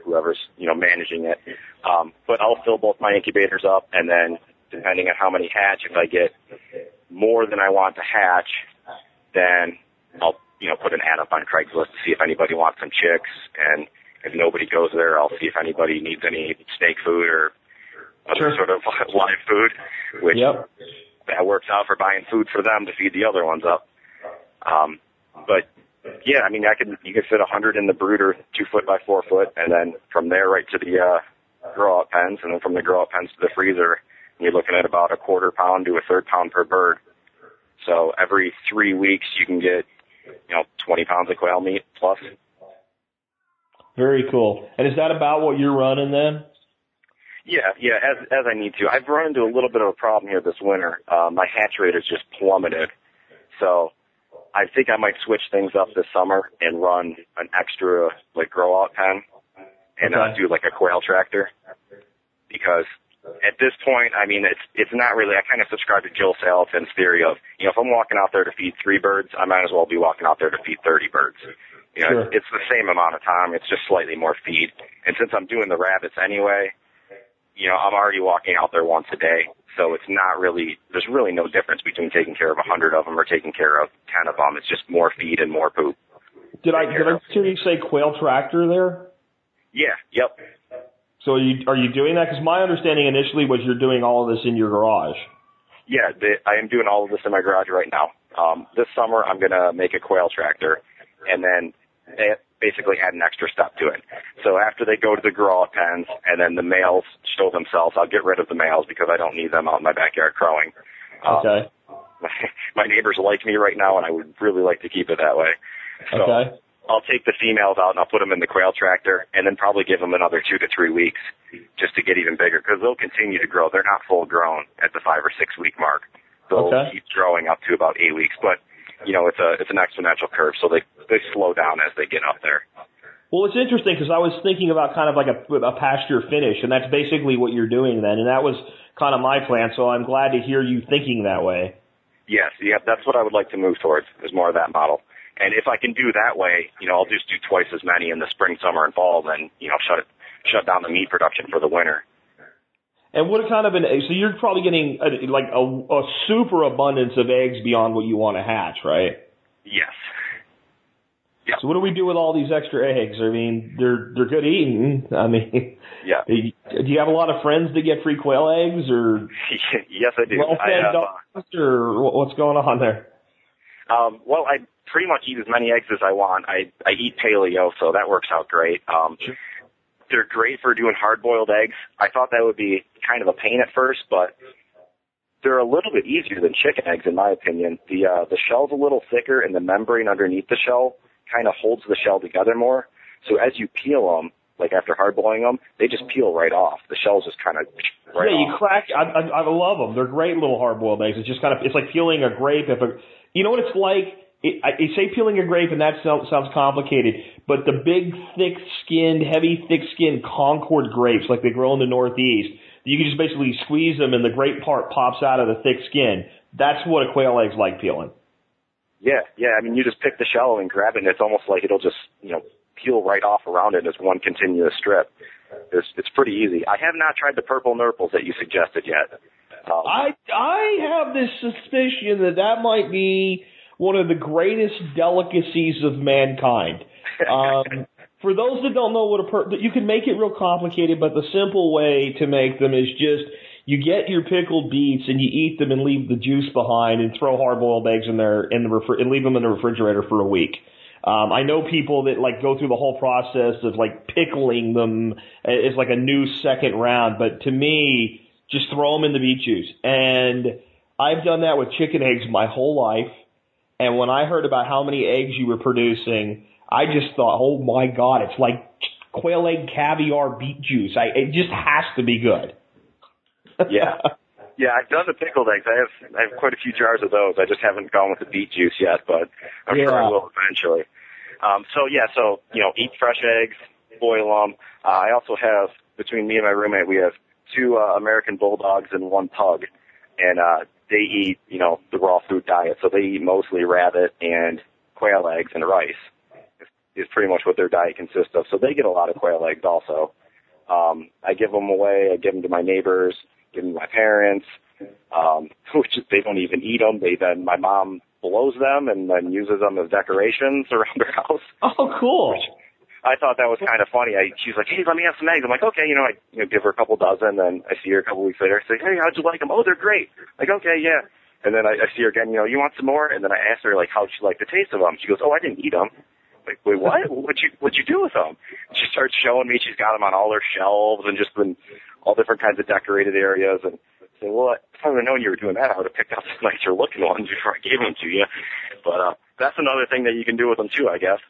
whoever's you know managing it. Um, but I'll fill both my incubators up, and then depending on how many hatch, if I get more than I want to hatch, then I'll you know put an ad up on Craigslist to see if anybody wants some chicks, and if nobody goes there, I'll see if anybody needs any snake food or other Sure. sort of live food, which Yep. that works out for buying food for them to feed the other ones up. Um, but yeah, I mean, I can you can fit a hundred in the brooder, two foot by four foot, and then from there right to the uh, grow out pens, and then from the grow out pens to the freezer, you're looking at about a quarter pound to a third pound per bird. So every three weeks you can get you know 20 pounds of quail meat plus. Very cool. And is that about what you're running then? Yeah, yeah, as as I need to. I've run into a little bit of a problem here this winter. Uh, my hatch rate has just plummeted. So I think I might switch things up this summer and run an extra like grow out pen and uh, do like a quail tractor because at this point, I mean, it's it's not really. I kind of subscribe to Joel Salatin's theory of you know if I'm walking out there to feed three birds, I might as well be walking out there to feed thirty birds. You know, Sure. it's, it's the same amount of time. It's just slightly more feed. And since I'm doing the rabbits anyway, you know, I'm already walking out there once a day. So it's not really, there's really no difference between taking care of a hundred of them or taking care of ten of them. It's just more feed and more poop. Did I did I hear you say quail tractor there? Yeah, yep. So are you are you doing that? Because my understanding initially was you're doing all of this in your garage. Yeah, the, I am doing all of this in my garage right now. Um, this summer I'm gonna make a quail tractor and then eh, basically add an extra step to it. So after they go to the grow pens and then the males show themselves, I'll get rid of the males because I don't need them out in my backyard crowing. Um, Okay. my neighbors like me right now, and I would really like to keep it that way. So Okay. I'll take the females out and I'll put them in the quail tractor, and then probably give them another two to three weeks just to get even bigger because they'll continue to grow. They're not full grown at the five or six week mark. They'll Okay. keep growing up to about eight weeks, but you know it's a it's an exponential curve, so they they slow down as they get up there. Well, it's interesting because I was thinking about kind of like a, a pasture finish, and that's basically what you're doing then, and that was kind of my plan. So I'm glad to hear you thinking that way. Yes, yeah, that's what I would like to move towards is more of that model. And if I can do that way, you know, I'll just do twice as many in the spring, summer, and fall, and then you know, shut it, shut down the meat production for the winter. And what kind of an so you're probably getting a, like a, a super abundance of eggs beyond what you want to hatch, right? Yes. So what do we do with all these extra eggs? I mean, they're they're good eating. I mean, Yeah. do you have a lot of friends that get free quail eggs, or yes, I do. well I fed have, uh, dogs, or what's going on there? Um, well, I pretty much eat as many eggs as I want. I I eat paleo, so that works out great. Um, Sure. They're great for doing hard-boiled eggs. I thought that would be kind of a pain at first, but they're a little bit easier than chicken eggs, in my opinion. The uh, the shell's a little thicker, and the membrane underneath the shell kind of holds the shell together more. So as you peel them, like after hard boiling them, they just peel right off. The shell's just kind of right yeah, you off. crack. I, I, I love them. They're great little hard-boiled eggs. It's just kind of it's like peeling a grape. If a you know what it's like. It, I, you say peeling a grape, and that sounds, sounds complicated. But the big, thick-skinned, heavy, thick-skinned Concord grapes, like they grow in the Northeast, you can just basically squeeze them, and the grape part pops out of the thick skin. That's what a quail egg's like peeling. Yeah, yeah. I mean, you just pick the shell and grab it, and it's almost like it'll just, you know, peel right off around it as one continuous strip. It's it's pretty easy. I have not tried the purple nurples that you suggested yet. Um, I I have this suspicion that that might be one of the greatest delicacies of mankind. Um, for those that don't know what a per, you can make it real complicated, but the simple way to make them is just you get your pickled beets and you eat them and leave the juice behind and throw hard-boiled eggs in there in the refri- and leave them in the refrigerator for a week. Um, I know people that like go through the whole process of like pickling them as like a new second round, but to me, just throw them in the beet juice. And I've done that with chicken eggs my whole life. And when I heard about how many eggs you were producing, I just thought, oh my god, it's like quail egg caviar beet juice. I, it just has to be good. yeah. Yeah, I've done the pickled eggs. I have I have quite a few jars of those. I just haven't gone with the beet juice yet, but I'm Yeah. sure I will eventually. Um, so yeah, so you know, eat fresh eggs, boil them. Uh, I also have between me and my roommate, we have two uh, American bulldogs and one pug, and uh, they eat you know the raw food diet. So they eat mostly rabbit and quail eggs and rice. Is pretty much what their diet consists of. So they get a lot of quail eggs also. Um, I give them away. I give them to my neighbors, give them to my parents, um, which is- they don't even eat them. They then my mom blows them and then uses them as decorations around her house. Oh, cool. I thought that was kind of funny. I, she's like, "Hey, let me have some eggs." I'm like, "Okay," you know, I you know, give her a couple dozen. Then I see her a couple weeks later. I say, "Hey, how'd you like them?" "Oh, they're great." Like, "Okay, yeah." And then I, I see her again. You know, you want some more? And then I ask her like, how'd she like the taste of them? She goes, "Oh, I didn't eat them." Like, wait, what? What'd you What'd you do with them? She starts showing me. She's got them on all her shelves and just in all different kinds of decorated areas. And I say, well, if I would have known you were doing that, I would have picked out some nicer looking ones before I gave them to you. But uh, that's another thing that you can do with them too, I guess.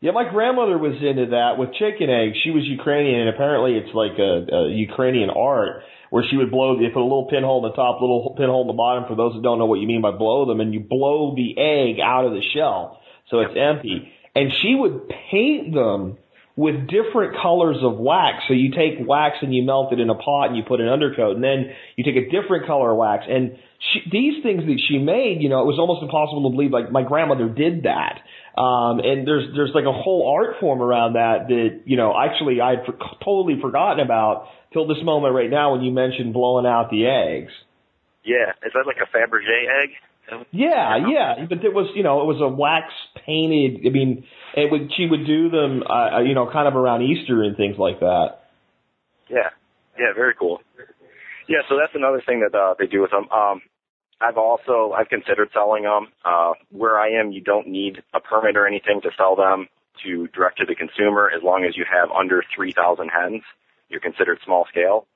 Yeah, my grandmother was into that with chicken eggs. She was Ukrainian, and apparently it's like a, a Ukrainian art where she would blow. They put a little pinhole in the top, little pinhole in the bottom. For those who don't know what you mean by blow them, and you blow the egg out of the shell, so it's empty. And she would paint them with different colors of wax. So you take wax and you melt it in a pot and you put an undercoat, and then you take a different color of wax. And she, these things that she made, you know, it was almost impossible to believe. Like my grandmother did that. Um, and there's there's like a whole art form around that that you know actually I had for, totally forgotten about till this moment right now when you mentioned blowing out the eggs. Yeah, is that like a Fabergé egg? Yeah, yeah, but it was you know it was a wax painted. I mean, it would she would do them uh, you know kind of around Easter and things like that. Yeah, yeah, very cool. Yeah, so that's another thing that uh, they do with them. Um, I've also I've considered selling them. Uh, where I am, you don't need a permit or anything to sell them to direct to the consumer. As long as you have under 3,000 hens, you're considered small scale.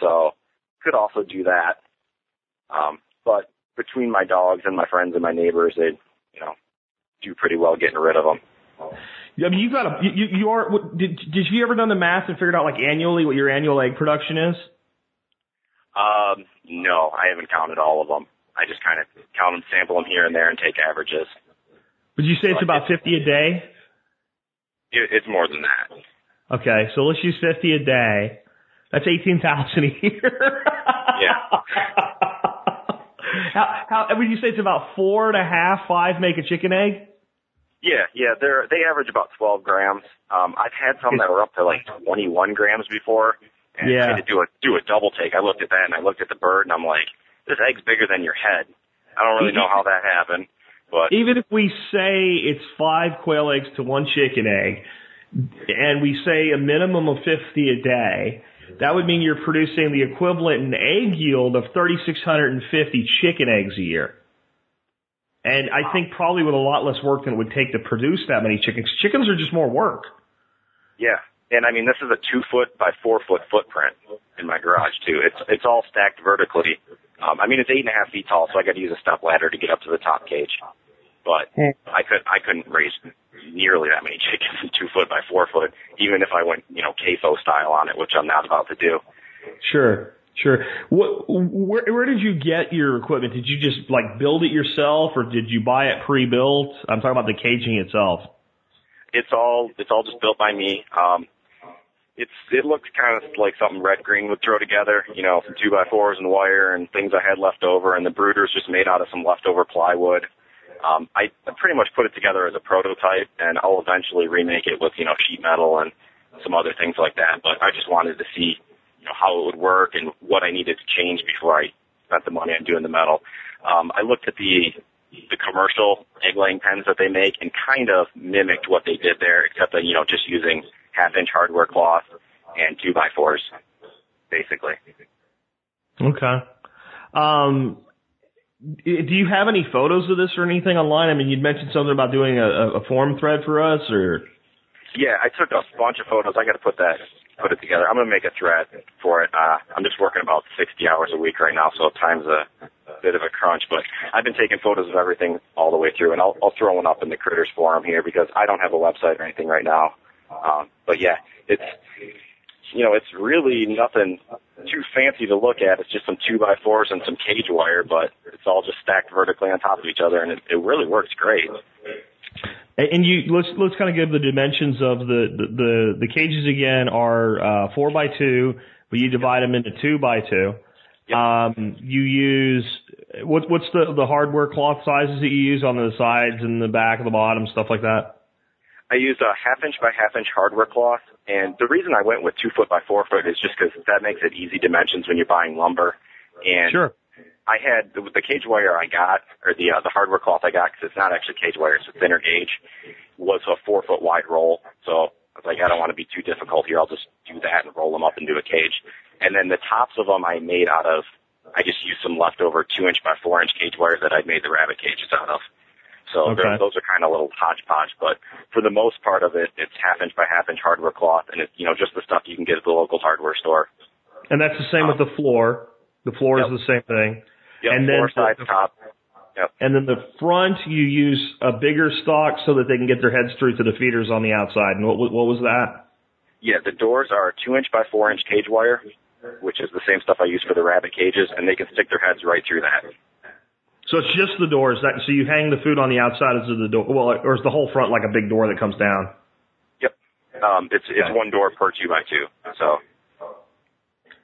So could also do that. Um, but between my dogs and my friends and my neighbors, they you know do pretty well getting rid of them. I mean, you got a you you are. Did did you ever done the math and figured out like annually what your annual egg production is? Um, no, I haven't counted all of them. I just kind of count them, sample them here and there, and take averages. Would you say it's about fifty a day? It, it's more than that. Okay, so let's use fifty a day. That's eighteen thousand a year. Yeah. how how would you say it's about four and a half, five make a chicken egg? Yeah, yeah, they're they average about 12 grams. Um, I've had some that were up to like 21 grams before. And Yeah. I had to do a do a double take. I looked at that and I looked at the bird and I'm like, this egg's bigger than your head. I don't really know how that happened, but Even if we say it's five quail eggs to one chicken egg, and we say a minimum of 50 a day, that would mean you're producing the equivalent in egg yield of 3,650 chicken eggs a year. And I think probably with a lot less work than it would take to produce that many chickens. Chickens are just more work. yeah. And I mean, this is a two foot by four foot footprint in my garage too. It's it's all stacked vertically. Um, I mean, it's eight and a half feet tall, so I got to use a step ladder to get up to the top cage. But I could I couldn't raise nearly that many chickens in two foot by four foot, even if I went you know CAFO style on it, which I'm not about to do. Sure, sure. What, where, where did you get your equipment? Did you just like build it yourself, or did you buy it pre-built? I'm talking about the caging itself. It's all it's all just built by me. Um, it's it looks kind of like something Red Green would throw together, you know, some two by fours and wire and things I had left over, and the brooder's just made out of some leftover plywood. Um, I I pretty much put it together as a prototype, and I'll eventually remake it with you know sheet metal and some other things like that. But I just wanted to see you know how it would work and what I needed to change before I spent the money on doing the metal. Um, I looked at the the commercial egg laying pens that they make and kind of mimicked what they did there, except that you know just using half inch hardware cloth and two by fours, basically. Okay. Um, do you have any photos of this or anything online? I mean, you'd mentioned something about doing a, a forum thread for us, or Yeah, I took a bunch of photos. I got to put that put it together. I'm gonna make a thread for it. Uh, I'm just working about 60 hours a week right now, so time's a bit of a crunch. But I've been taking photos of everything all the way through, and I'll, I'll throw one up in the Critters forum here because I don't have a website or anything right now. Um, but yeah, it's you know, it's really nothing too fancy to look at. It's just some two by fours and some cage wire, but it's all just stacked vertically on top of each other, and it, it really works great. And you let's let's kind of give the dimensions of the the the, the cages again are uh, four by two, but you divide them into two by two. Yep. Um, you use what what's the the hardware cloth sizes that you use on the sides and the back and the bottom stuff like that? I use a half inch by half inch hardware cloth, and the reason I went with two foot by four foot is just because that makes it easy dimensions when you're buying lumber. And sure. I had the, the cage wire I got, or the uh, the hardware cloth I got, because it's not actually cage wire, it's a thinner gauge, was a four foot wide roll. So I was like, I don't want to be too difficult here. I'll just do that and roll them up into a cage. And then the tops of them I made out of, I just used some leftover two inch by four inch cage wires that I'd made the rabbit cages out of. So okay. those are kind of little hodgepodge, but for the most part of it, it's half inch by half inch hardware cloth, and it's you know just the stuff you can get at the local hardware store. And that's the same um, with the floor. The floor yep. is the same thing. Yep, and floor, then side, top. Yep. And then the front, you use a bigger stock so that they can get their heads through to the feeders on the outside. And what what was that? Yeah, the doors are two inch by four inch cage wire, which is the same stuff I use for the rabbit cages, and they can stick their heads right through that. So it's just the doors. That so you hang the food on the outside of the door. Well, or is the whole front like a big door that comes down? Yep. Um, it's it's one door per two by two. So.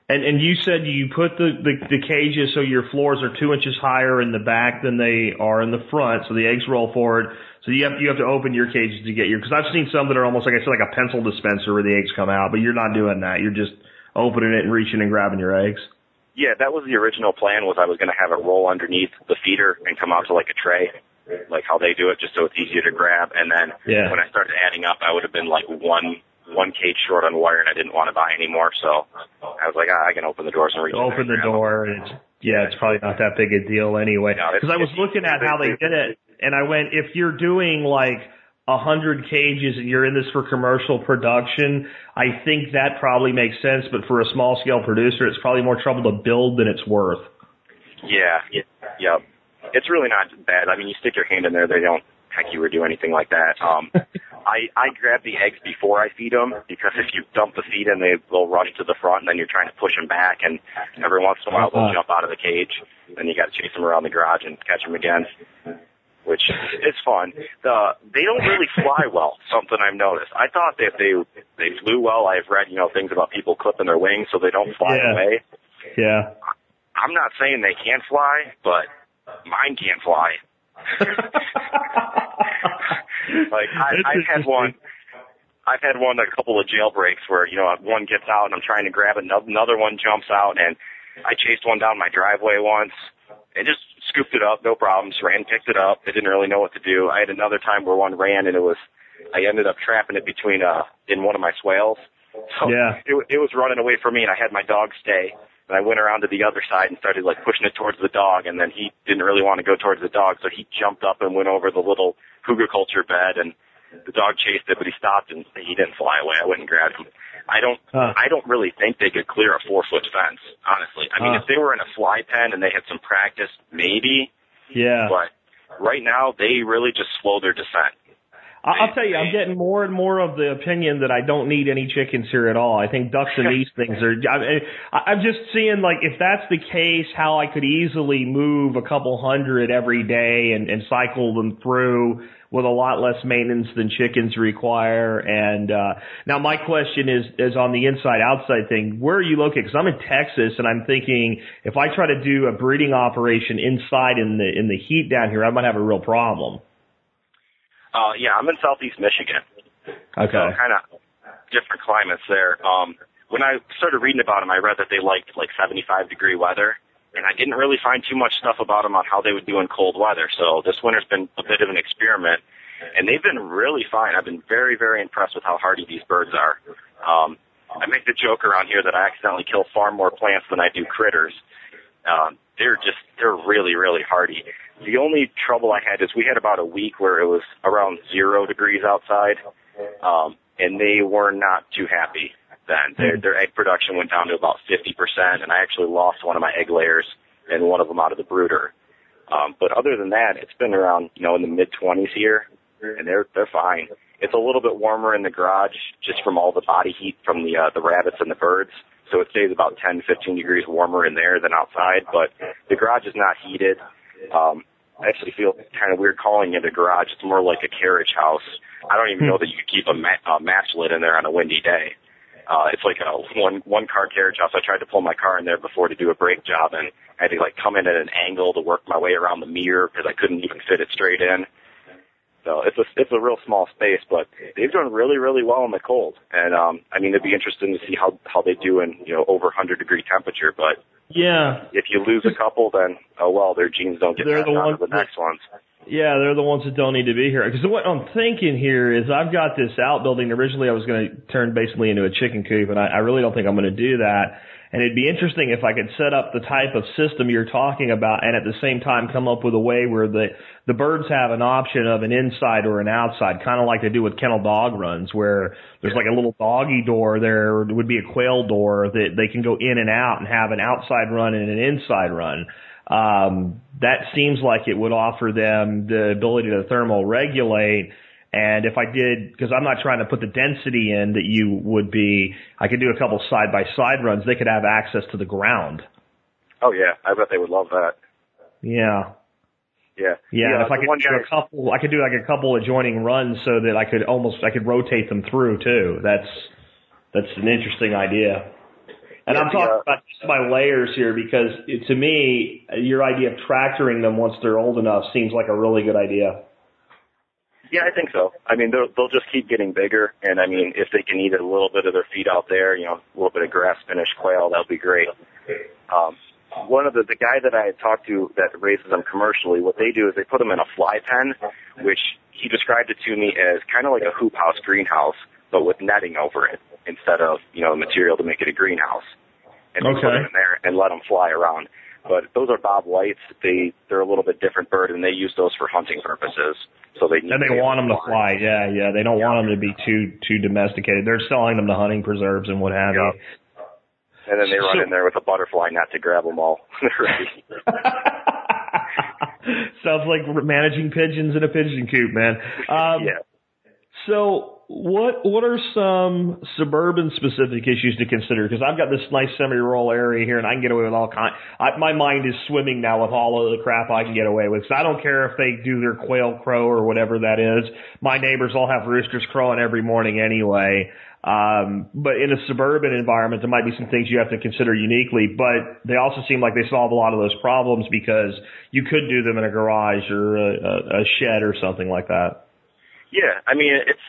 And and you said you put the, the the cages so your floors are two inches higher in the back than they are in the front, so the eggs roll forward. So you have you have to open your cages to get your because I've seen some that are almost like I said like a pencil dispenser where the eggs come out, but you're not doing that. You're just opening it and reaching and grabbing your eggs. Yeah, that was the original plan. Was I was going to have it roll underneath the feeder and come out to like a tray, like how they do it, just so it's easier to grab. And then yeah. when I started adding up, I would have been like one one cage short on wire, and I didn't want to buy anymore. So I was like, ah, I can open the doors and reach. Open the door. And it's, yeah, it's probably not that big a deal anyway. Because no, I was looking at how they did it, and I went, if you're doing like a hundred cages and you're in this for commercial production, I think that probably makes sense. But for a small scale producer, it's probably more trouble to build than it's worth. Yeah, yeah, yeah. It's really not bad. I mean, you stick your hand in there, they don't heck you or do anything like that. Um, I I grab the eggs before I feed them because if you dump the feed in, they will rush to the front, and then you're trying to push them back, and every once in a while they'll uh-huh. jump out of the cage, and you got to chase them around the garage and catch them again which is fun. The they don't really fly well. Something I've noticed. I thought that they they flew well. I've read you know things about people clipping their wings so they don't fly yeah. away. Yeah. I'm not saying they can't fly, but mine can't fly. like I, I've had one. I've had one a couple of jailbreaks where you know one gets out and I'm trying to grab another another one jumps out and I chased one down my driveway once and just scooped it up, no problems. Ran, picked it up. They didn't really know what to do. I had another time where one ran and it was, I ended up trapping it between, uh, in one of my swales. So yeah. it, it was running away from me and I had my dog stay. And I went around to the other side and started like pushing it towards the dog and then he didn't really want to go towards the dog so he jumped up and went over the little hugelkultur bed and the dog chased it but he stopped and he didn't fly away. I went and grabbed him. I don't huh. I don't really think they could clear a four foot fence. I mean huh. if they were in a fly pen and they had some practice, maybe. Yeah. But right now they really just slow their descent. I'll tell you, I'm getting more and more of the opinion that I don't need any chickens here at all. I think ducks and these things are. I, I'm just seeing like if that's the case, how I could easily move a couple hundred every day and, and cycle them through with a lot less maintenance than chickens require. And uh, now my question is is on the inside outside thing. Where are you located? Because I'm in Texas, and I'm thinking if I try to do a breeding operation inside in the in the heat down here, I might have a real problem. Uh, yeah, I'm in southeast Michigan. Okay. So kind of different climates there. Um, when I started reading about them, I read that they liked like 75 degree weather and I didn't really find too much stuff about them on how they would do in cold weather. So this winter's been a bit of an experiment, and they've been really fine. I've been very, very impressed with how hardy these birds are. Um, I make the joke around here that I accidentally kill far more plants than I do critters. Um, they're just, they're really, really hardy. The only trouble I had is we had about a week where it was around zero degrees outside, um, and they were not too happy then. Their, their egg production went down to about 50%, and I actually lost one of my egg layers and one of them out of the brooder. Um, but other than that, it's been around, you know, in the mid 20s here, and they're they're fine. It's a little bit warmer in the garage just from all the body heat from the uh, the rabbits and the birds. So it stays about 10, 15 degrees warmer in there than outside. But the garage is not heated. Um, I actually feel kind of weird calling it a garage. It's more like a carriage house. I don't even know that you could keep a, ma- a match lit in there on a windy day. Uh, it's like a one one car carriage house. I tried to pull my car in there before to do a brake job, and I had to like come in at an angle to work my way around the mirror because I couldn't even fit it straight in. So it's a it's a real small space, but they've done really really well in the cold. And um, I mean, it'd be interesting to see how how they do in you know over 100 degree temperature. But yeah, if you lose a couple, then oh well, their genes don't get They're passed the on ones to the next ones. Yeah, they're the ones that don't need to be here. Because what I'm thinking here is I've got this outbuilding. Originally, I was going to turn basically into a chicken coop, and I, I really don't think I'm going to do that. And it'd be interesting if I could set up the type of system you're talking about, and at the same time come up with a way where the the birds have an option of an inside or an outside, kind of like they do with kennel dog runs, where there's like a little doggy door. There would be a quail door that they can go in and out and have an outside run and an inside run um, that seems like it would offer them the ability to thermal regulate. And if I did, because I'm not trying to put the density in that you would be, I could do a couple side by side runs. They could have access to the ground. Oh yeah, I bet they would love that. Yeah. Yeah. Yeah, and if I could do guy, a couple, I could do like a couple adjoining runs so that I could almost, I could rotate them through too. That's, that's an interesting idea. And Yeah, I'm talking uh, about just my layers here because it, to me, your idea of tractoring them once they're old enough seems like a really good idea. Yeah, I think so. I mean, they'll they'll just keep getting bigger, and I mean, if they can eat a little bit of their feed out there, you know, a little bit of grass finished quail, that'll be great. Um, one of the the guy that I had talked to that raises them commercially, what they do is they put them in a fly pen, which he described it to me as kind of like a hoop house greenhouse, but with netting over it instead of you know material to make it a greenhouse. And they put them in there and let them fly around. But those are bob whites. They they're a little bit different bird, and they use those for hunting purposes. So they And they want them to fly. Yeah, yeah. They don't want them to be too too domesticated. They're selling them to hunting preserves and what have Yeah. you. And then they run So- in there with a butterfly net to grab them all. Sounds like managing pigeons in a pigeon coop, man. Um, yeah. So what what are some suburban specific issues to consider? Because I've got this nice semi-rural area here, and I can get away with all kind. I, my mind is swimming now with all of the crap I can get away with. So I don't care if they do their quail crow or whatever that is. My neighbors all have roosters crowing every morning anyway. Um, but in a suburban environment, there might be some things you have to consider uniquely, but they also seem like they solve a lot of those problems because you could do them in a garage or a, a, a shed or something like that. Yeah, I mean it's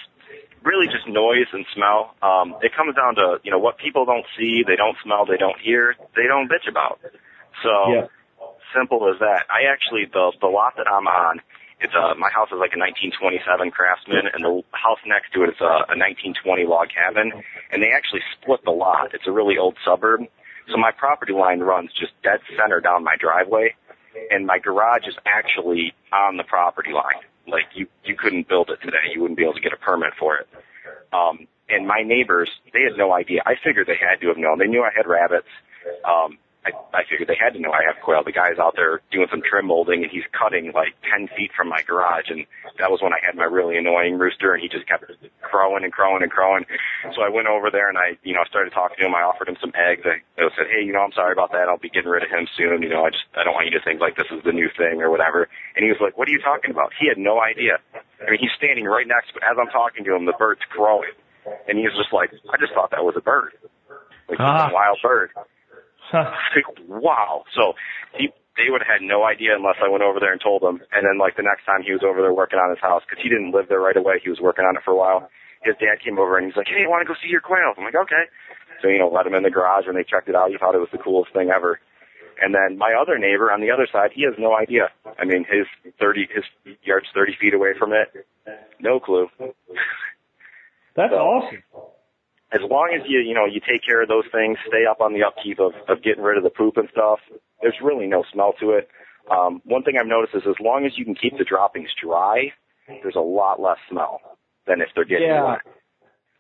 really just noise and smell. Um, it comes down to you know what people don't see, they don't smell, they don't hear, they don't bitch about. So Yeah. simple as that. I actually the the lot that I'm on, it's a my house is like a 1927 Craftsman, and the house next to it is a, a 1920 log cabin, and they actually split the lot. It's a really old suburb, so my property line runs just dead center down my driveway, and my garage is actually on the property line. Like you you couldn't build it today. You wouldn't be able to get a permit for it. Um, and my neighbors, they had no idea. I figured they had to have known. They knew I had rabbits. Um, I, I figured they had to know I have quail. The guy's out there doing some trim molding, and he's cutting like 10 feet from my garage. And that was when I had my really annoying rooster, and he just kept crowing and crowing and crowing. So I went over there, and I, you know, I started talking to him. I offered him some eggs. I, I said, hey, you know, I'm sorry about that. I'll be getting rid of him soon. You know, I just, I don't want you to think like this is the new thing or whatever. And he was like, what are you talking about? He had no idea. I mean, he's standing right next to, as I'm talking to him, the bird's crowing. And he was just like, I just thought that was a bird. Like Ah. a wild bird. Like, wow. So he, they would have had no idea unless I went over there and told them. And then like the next time he was over there working on his house, because he didn't live there right away, he was working on it for a while. His dad came over and he's like, "Hey, I want to go see your quails." I'm like, "Okay." So you know, let him in the garage and they checked it out. He thought it was the coolest thing ever. And then my other neighbor on the other side, he has no idea. I mean, his 30, his yard's 30 feet away from it. No clue. That's So- awesome. As long as you you know you take care of those things, stay up on the upkeep of of getting rid of the poop and stuff. There's really no smell to it. Um, one thing I've noticed is as long as you can keep the droppings dry, there's a lot less smell than if they're getting Yeah. wet.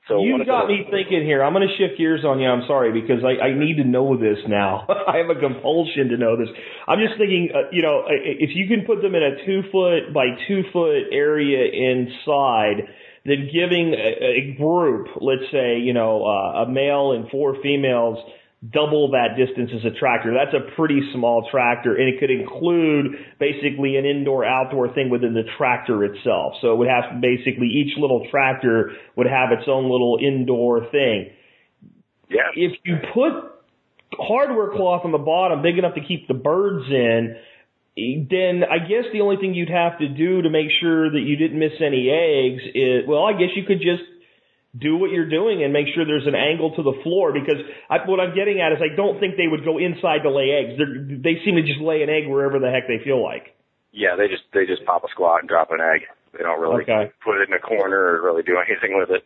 So you got me thinking here. I'm going to shift gears on you. I'm sorry because I, I need to know this now. I have a compulsion to know this. I'm just thinking, uh, you know, i- if you can put them in a two foot by two foot area inside, that giving a, a group, let's say, you know, uh, a male and four females, double that distance as a tractor. That's a pretty small tractor, and it could include basically an indoor-outdoor thing within the tractor itself. So it would have basically each little tractor would have its own little indoor thing. Yeah. If you put hardware cloth on the bottom big enough to keep the birds in, then I guess the only thing you'd have to do to make sure that you didn't miss any eggs is, well, I guess you could just do what you're doing and make sure there's an angle to the floor because I, what I'm getting at is I don't think they would go inside to lay eggs. They're, they seem to just lay an egg wherever the heck they feel like. Yeah, they just they just pop a squat and drop an egg. They don't really Okay. put it in a corner or really do anything with it.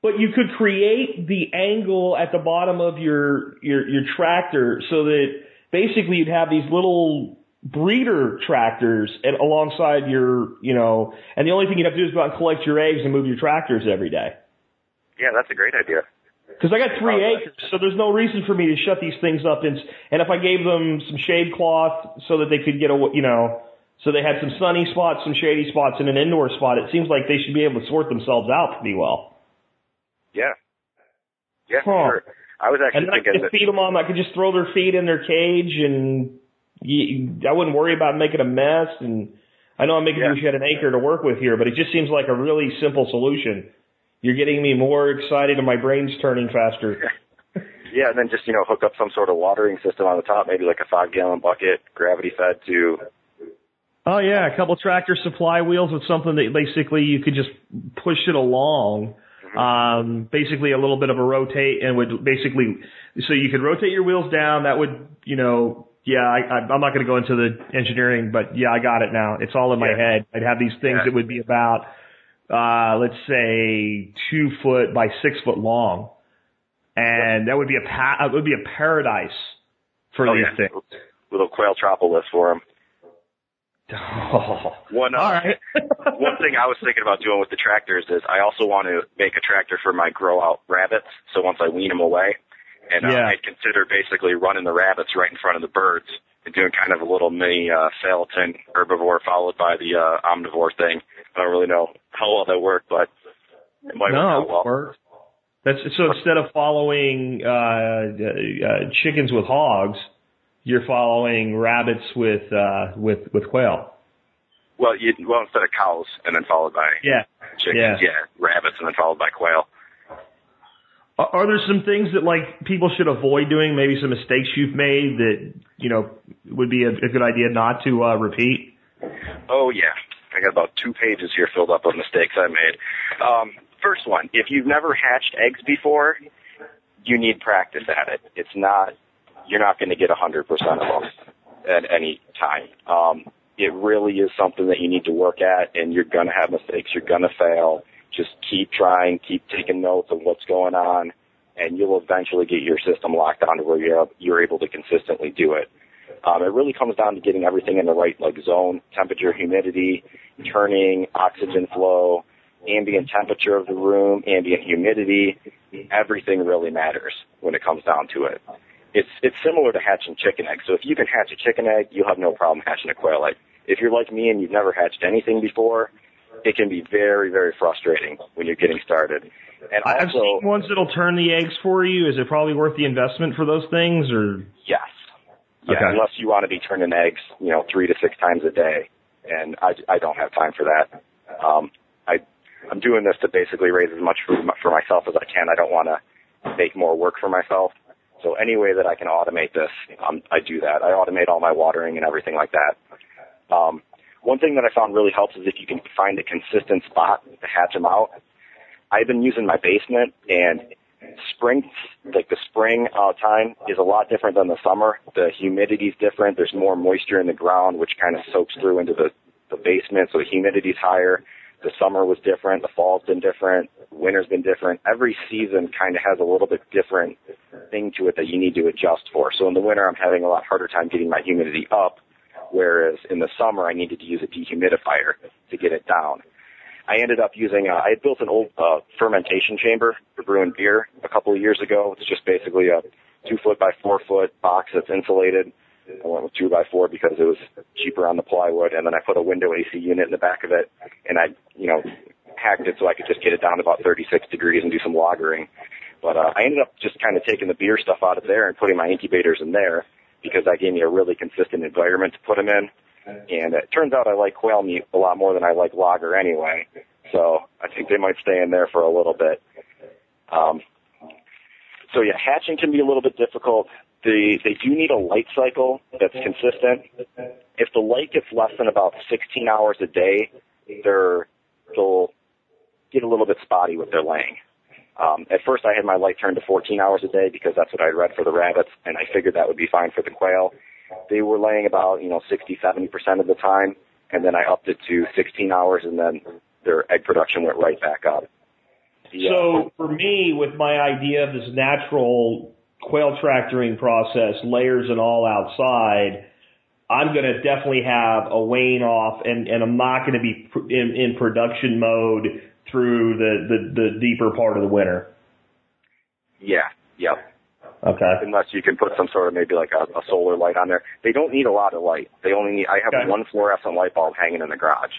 But you could create the angle at the bottom of your your your tractor so that basically you'd have these little breeder tractors and alongside your you know and the only thing you'd have to do is go out and collect your eggs and move your tractors every day. Yeah, that's a great idea. Because I got three um, Oh, acres, so there's no reason for me to shut these things up. And, and if I gave them some shade cloth so that they could get a, you know, so they had some sunny spots, some shady spots, and an indoor spot, it seems like they should be able to sort themselves out pretty well. Yeah. Yeah, Huh. sure. I was And actually then I could thinking that feed them on. I could just throw their feet in their cage, and you, I wouldn't worry about making a mess. And I know I'm making Yeah. you wish you had an acre to work with here, but it just seems like a really simple solution. You're getting me more excited, and my brain's turning faster. yeah, and then just, you know, hook up some sort of watering system on the top, maybe like a five gallon bucket, gravity fed to Oh yeah, a couple tractor supply wheels with something that basically you could just push it along. Um, basically a little bit of a rotate and would basically, so you could rotate your wheels down. That would, you know, yeah, I, I, I'm not going to go into the engineering, but yeah, I got it now. It's all in my Yeah. head. I'd have these things Yeah. that would be about, uh, let's say two foot by six foot long. And that would be a pa- it would be a paradise for oh, these yeah, things. little quail tropolis for them. Oh. One, uh, All right. one thing I was thinking about doing with the tractors is I also want to make a tractor for my grow out rabbits. So once I wean them away, and uh, Yeah. I consider basically running the rabbits right in front of the birds and doing kind of a little mini uh, Salatin herbivore followed by the uh, omnivore thing. I don't really know how well that worked, but it might no, work out well. works. That's so instead of following uh, uh, chickens with hogs, you're following rabbits with uh, with with quail. Well, you, well instead of cows and then followed by Yeah. chickens, Yeah. rabbits and then followed by quail. Are, there some things that like people should avoid doing? Maybe some mistakes you've made that you know would be a, a good idea not to uh, repeat. Oh yeah, I got about two pages here filled up of mistakes I made. Um, first one, if you've never hatched eggs before, you need practice at it. It's not, you're not going to get 100% of them at any time. Um, it really is something that you need to work at, and you're going to have mistakes. You're going to fail. Just keep trying, keep taking notes of what's going on, and you'll eventually get your system locked down to where you're you're able to consistently do it. Um, it really comes down to getting everything in the right like zone, temperature, humidity, turning, oxygen flow, ambient temperature of the room, ambient humidity. Everything really matters when it comes down to it. It's it's similar to hatching chicken eggs. So if you can hatch a chicken egg, you'll have no problem hatching a quail egg. If you're like me and you've never hatched anything before, it can be very very frustrating when you're getting started. And I- I've also, seen ones that'll turn the eggs for you. Is it probably worth the investment for those things, or Yes. Yeah, Okay. unless you want to be turning eggs, you know, three to six times a day, and I, I don't have time for that. Um, I I'm doing this to basically raise as much for for myself as I can. I don't want to make more work for myself. So any way that I can automate this, um, I do that. I automate all my watering and everything like that. Um, one thing that I found really helps is if you can find a consistent spot to hatch them out. I've been using my basement and spring, like the spring uh, time is a lot different than the summer. The humidity's different. There's more moisture in the ground, which kind of soaks through into the, the basement, so the humidity's higher. The summer was different. The fall's been different. Winter's been different. Every season kind of has a little bit different thing to it that you need to adjust for. So in the winter, I'm having a lot harder time getting my humidity up, whereas in the summer, I needed to use a dehumidifier to get it down. I ended up using, uh, I had built an old uh, fermentation chamber for brewing beer a couple of years ago. It's just basically a two foot by four foot box that's insulated. I went with two by four because it was cheaper on the plywood, and then I put a window AC unit in the back of it, and I, you know, hacked it so I could just get it down to about 36 degrees and do some lagering. But uh, I ended up just kind of taking the beer stuff out of there and putting my incubators in there because that gave me a really consistent environment to put them in. And it turns out I like quail meat a lot more than I like lager anyway. So I think they might stay in there for a little bit. Um, so yeah, hatching can be a little bit difficult. They they do need a light cycle that's consistent. If the light gets less than about 16 hours a day, they're they'll get a little bit spotty with their laying. Um, at first, I had my light turned to 14 hours a day because that's what I read for the rabbits, and I figured that would be fine for the quail. They were laying about you know 60, 70 percent of the time, and then I upped it to 16 hours, and then their egg production went right back up. Yeah. So for me, with my idea of this natural quail tractoring process, layers and all outside, I'm going to definitely have a wane off, and and I'm not going to be in, in production mode through the, the the deeper part of the winter. Yeah. Yep. Okay. Unless you can put some sort of maybe like a, a solar light on there. They don't need a lot of light. They only need. I have okay. one fluorescent light bulb hanging in the garage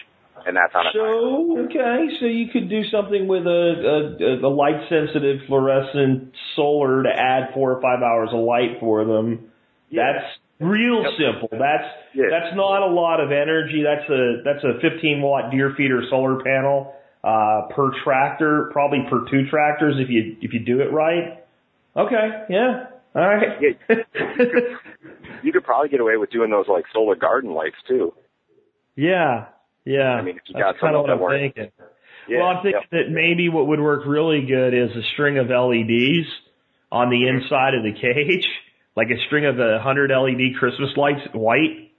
and that's on a so okay so you could do something with a, a, a light sensitive fluorescent solar to add four or five hours of light for them yeah. that's real yep. simple that's yeah. that's not a lot of energy that's a that's a 15 watt deer feeder solar panel uh per tractor probably per two tractors if you if you do it right okay yeah all right yeah. you, could, you could probably get away with doing those like solar garden lights too yeah yeah, I mean, if you got kind of what I'm thinking. Yeah, well, I'm thinking that maybe what would work really good is a string of LEDs on the mm-hmm. inside of the cage, like a string of a hundred LED Christmas lights, white,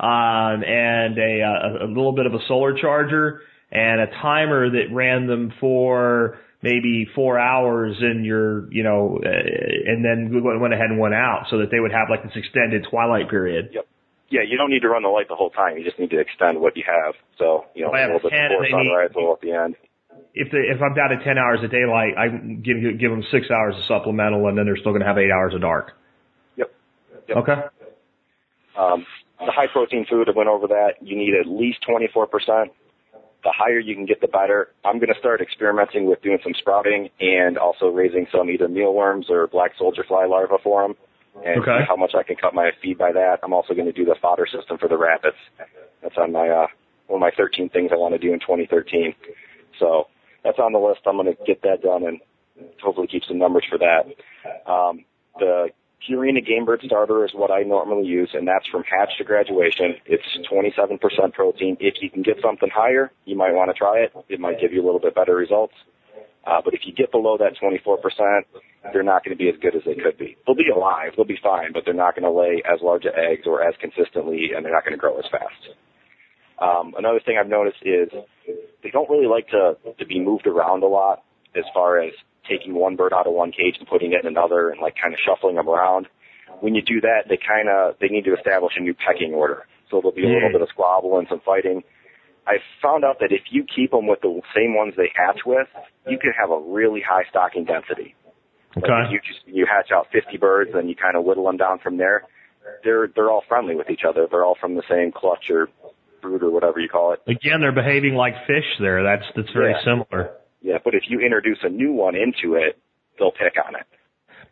um, and a, a a little bit of a solar charger and a timer that ran them for maybe four hours in your, you know, uh, and then went ahead and went out so that they would have like this extended twilight period. Yep yeah, you don't need to run the light the whole time. You just need to extend what you have. So, you know, a little bit before sunrise, a little at the end. If they, if I'm down to 10 hours of daylight, I give give them six hours of supplemental, and then they're still going to have eight hours of dark. Yep. yep. Okay. Um, the high protein food, I went over that. You need at least 24%. The higher you can get, the better. I'm going to start experimenting with doing some sprouting and also raising some either mealworms or black soldier fly larvae for them and okay. how much I can cut my feed by that. I'm also going to do the fodder system for the rabbits. That's on my uh, one of my 13 things I want to do in 2013. So that's on the list. I'm going to get that done and hopefully keep some numbers for that. Um, the Purina Game Bird Starter is what I normally use, and that's from hatch to graduation. It's 27% protein. If you can get something higher, you might want to try it. It might give you a little bit better results. Uh, but if you get below that 24%, they're not going to be as good as they could be. They'll be alive, they'll be fine, but they're not going to lay as large eggs or as consistently, and they're not going to grow as fast. Um, another thing I've noticed is they don't really like to to be moved around a lot as far as taking one bird out of one cage and putting it in another and like kind of shuffling them around. When you do that, they kind of they need to establish a new pecking order. So there'll be a little bit of squabble and some fighting. I found out that if you keep them with the same ones they hatch with, you can have a really high stocking density. Okay. Like you just you hatch out 50 birds, and you kind of whittle them down from there. They're they're all friendly with each other. They're all from the same clutch or brood or whatever you call it. Again, they're behaving like fish there. That's that's very yeah. similar. Yeah, but if you introduce a new one into it, they'll pick on it.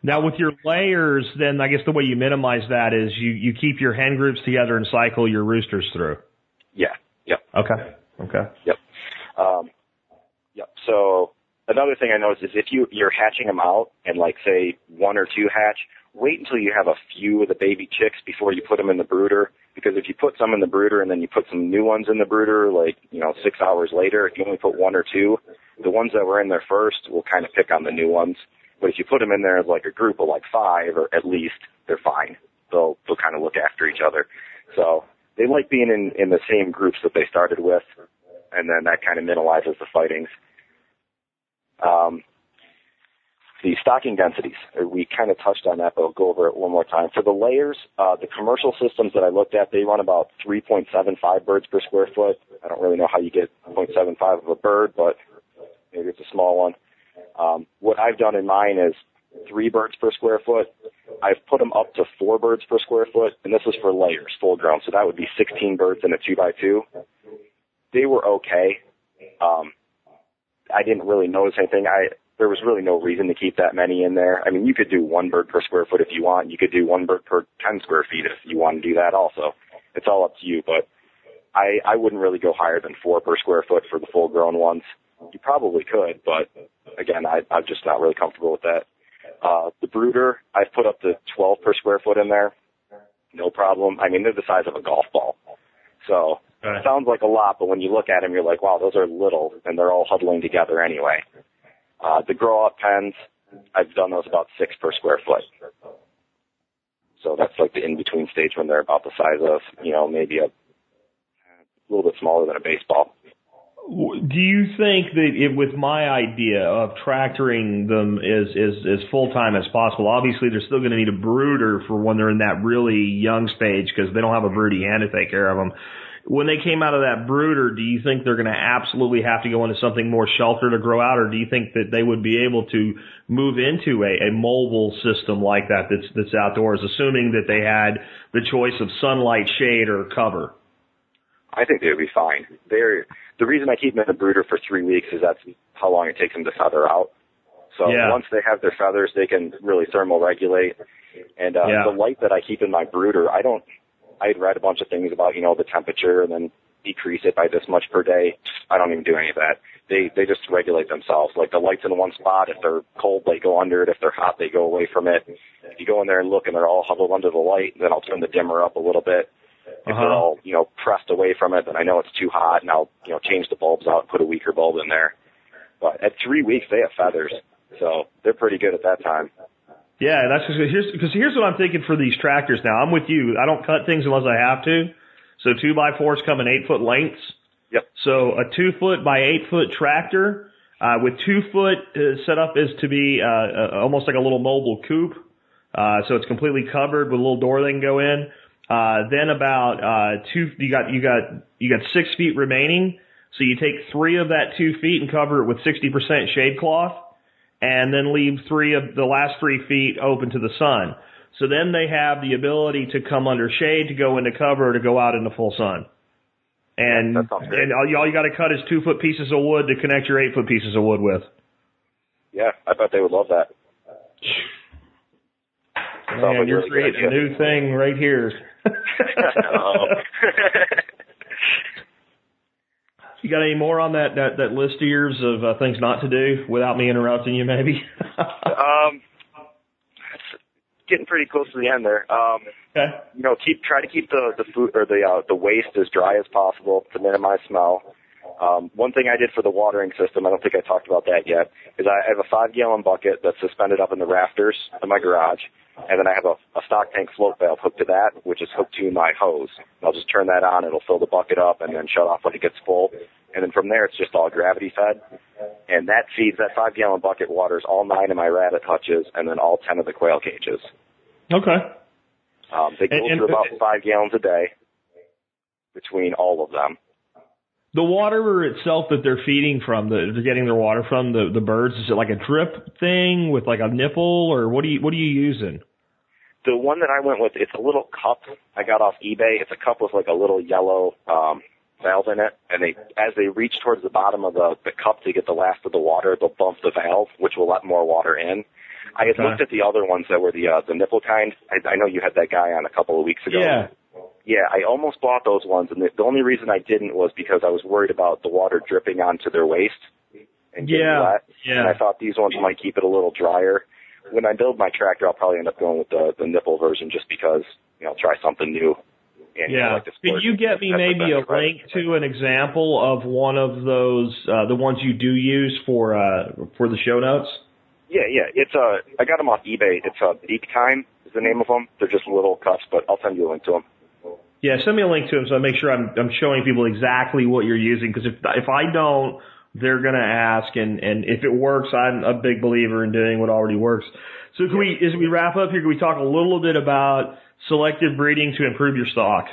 Now with your layers, then I guess the way you minimize that is you you keep your hen groups together and cycle your roosters through. Yeah. Yep. Okay. Okay. Yep. Um, yep. So another thing I noticed is if you you're hatching them out and like say one or two hatch, wait until you have a few of the baby chicks before you put them in the brooder. Because if you put some in the brooder and then you put some new ones in the brooder, like you know six hours later, if you only put one or two, the ones that were in there first will kind of pick on the new ones. But if you put them in there as like a group of like five or at least, they're fine. They'll they'll kind of look after each other. So they like being in in the same groups that they started with, and then that kind of minimizes the fightings. Um, the stocking densities, we kind of touched on that, but I'll go over it one more time. For the layers, uh, the commercial systems that I looked at, they run about 3.75 birds per square foot. I don't really know how you get 0.75 of a bird, but maybe it's a small one. Um, what I've done in mine is three birds per square foot. I've put them up to four birds per square foot, and this is for layers, full grown. So that would be 16 birds in a two by two. They were okay. Um, I didn't really notice anything. I there was really no reason to keep that many in there. I mean, you could do one bird per square foot if you want. You could do one bird per 10 square feet if you want to do that also. It's all up to you, but I, I wouldn't really go higher than four per square foot for the full grown ones. You probably could, but again, I, I'm just not really comfortable with that. Uh, the brooder, I've put up to 12 per square foot in there. No problem. I mean, they're the size of a golf ball. So it sounds like a lot, but when you look at them, you're like, wow, those are little, and they're all huddling together anyway. Uh, the grow up pens, I've done those about six per square foot. So that's like the in between stage when they're about the size of, you know, maybe a, a little bit smaller than a baseball. Do you think that it, with my idea of tractoring them as as, as full time as possible, obviously they're still going to need a brooder for when they're in that really young stage because they don't have a broody hand to take care of them. When they came out of that brooder, do you think they're going to absolutely have to go into something more sheltered to grow out, or do you think that they would be able to move into a, a mobile system like that that's that's outdoors, assuming that they had the choice of sunlight, shade, or cover? I think they would be fine. They're the reason I keep them in the brooder for three weeks is that's how long it takes them to feather out. So Yeah. once they have their feathers, they can really thermoregulate. And uh, Yeah. the light that I keep in my brooder, I don't. I had read a bunch of things about you know the temperature and then decrease it by this much per day. I don't even do any of that. They they just regulate themselves. Like the lights in one spot, if they're cold, they go under it. If they're hot, they go away from it. If you go in there and look and they're all huddled under the light, then I'll turn the dimmer up a little bit. If Uh-huh. they're all, you know, pressed away from it, then I know it's too hot and I'll, you know, change the bulbs out and put a weaker bulb in there. But at three weeks, they have feathers. So they're pretty good at that time. Yeah, that's because here's because here's what I'm thinking for these tractors. Now I'm with you. I don't cut things unless I have to. So two by fours come in eight foot lengths. Yep. So a two foot by eight foot tractor uh, with two foot uh, setup is to be uh, uh, almost like a little mobile coupe. Uh, so it's completely covered with a little door they can go in. Uh, then about uh, two, you got you got you got six feet remaining. So you take three of that two feet and cover it with 60% shade cloth and then leave three of the last three feet open to the sun. So then they have the ability to come under shade, to go into cover, or to go out in the full sun. And Yeah, that sounds great. and all you, all you got to cut is two foot pieces of wood to connect your eight foot pieces of wood with. Yeah, I bet they would love that. Sounds like And a you're really creating a new thing right here. You got any more on that that that list of yours of uh, things not to do without me interrupting you, maybe? um, getting pretty close to the end there. Um, okay. you know, keep try to keep the the food or the uh, the waste as dry as possible to minimize smell. Um, one thing I did for the watering system, I don't think I talked about that yet, is I have a five gallon bucket that's suspended up in the rafters of my garage, and then I have a, a stock tank float valve hooked to that, which is hooked to my hose. I'll just turn that on, it'll fill the bucket up, and then shut off when it gets full. And then from there, it's just all gravity fed, and that feeds that five gallon bucket waters all nine of my rabbit hutches, and then all ten of the quail cages. Okay. Um, they go And- and- through about five gallons a day between all of them. The water itself that they're feeding from, the, they're getting their water from the the birds. Is it like a drip thing with like a nipple, or what do you what are you using? The one that I went with, it's a little cup I got off eBay. It's a cup with like a little yellow um, valve in it, and they as they reach towards the bottom of the the cup to get the last of the water, they'll bump the valve, which will let more water in. I had Okay. looked at the other ones that were the uh, the nipple kind. I, I know you had that guy on a couple of weeks ago. Yeah. Yeah, I almost bought those ones, and the, the only reason I didn't was because I was worried about the water dripping onto their waste and getting Yeah, wet. yeah. And I thought these ones might keep it a little drier. When I build my tractor, I'll probably end up going with the the nipple version just because you know I'll try something new. And, you know, Yeah. like Can you get me maybe a link to an example of one of those, uh, the ones you do use for uh, for the show notes? Yeah, yeah. It's uh, I got them off eBay. It's uh, Beak Time is the name of them. They're just little cups, but I'll send you a link to them. Yeah, send me a link to them so I make sure I'm I'm showing people exactly what you're using. Because if if I don't, they're gonna ask, and and if it works, I'm a big believer in doing what already works. So can we, as we wrap up here, can we talk a little bit about selective breeding to improve your stock?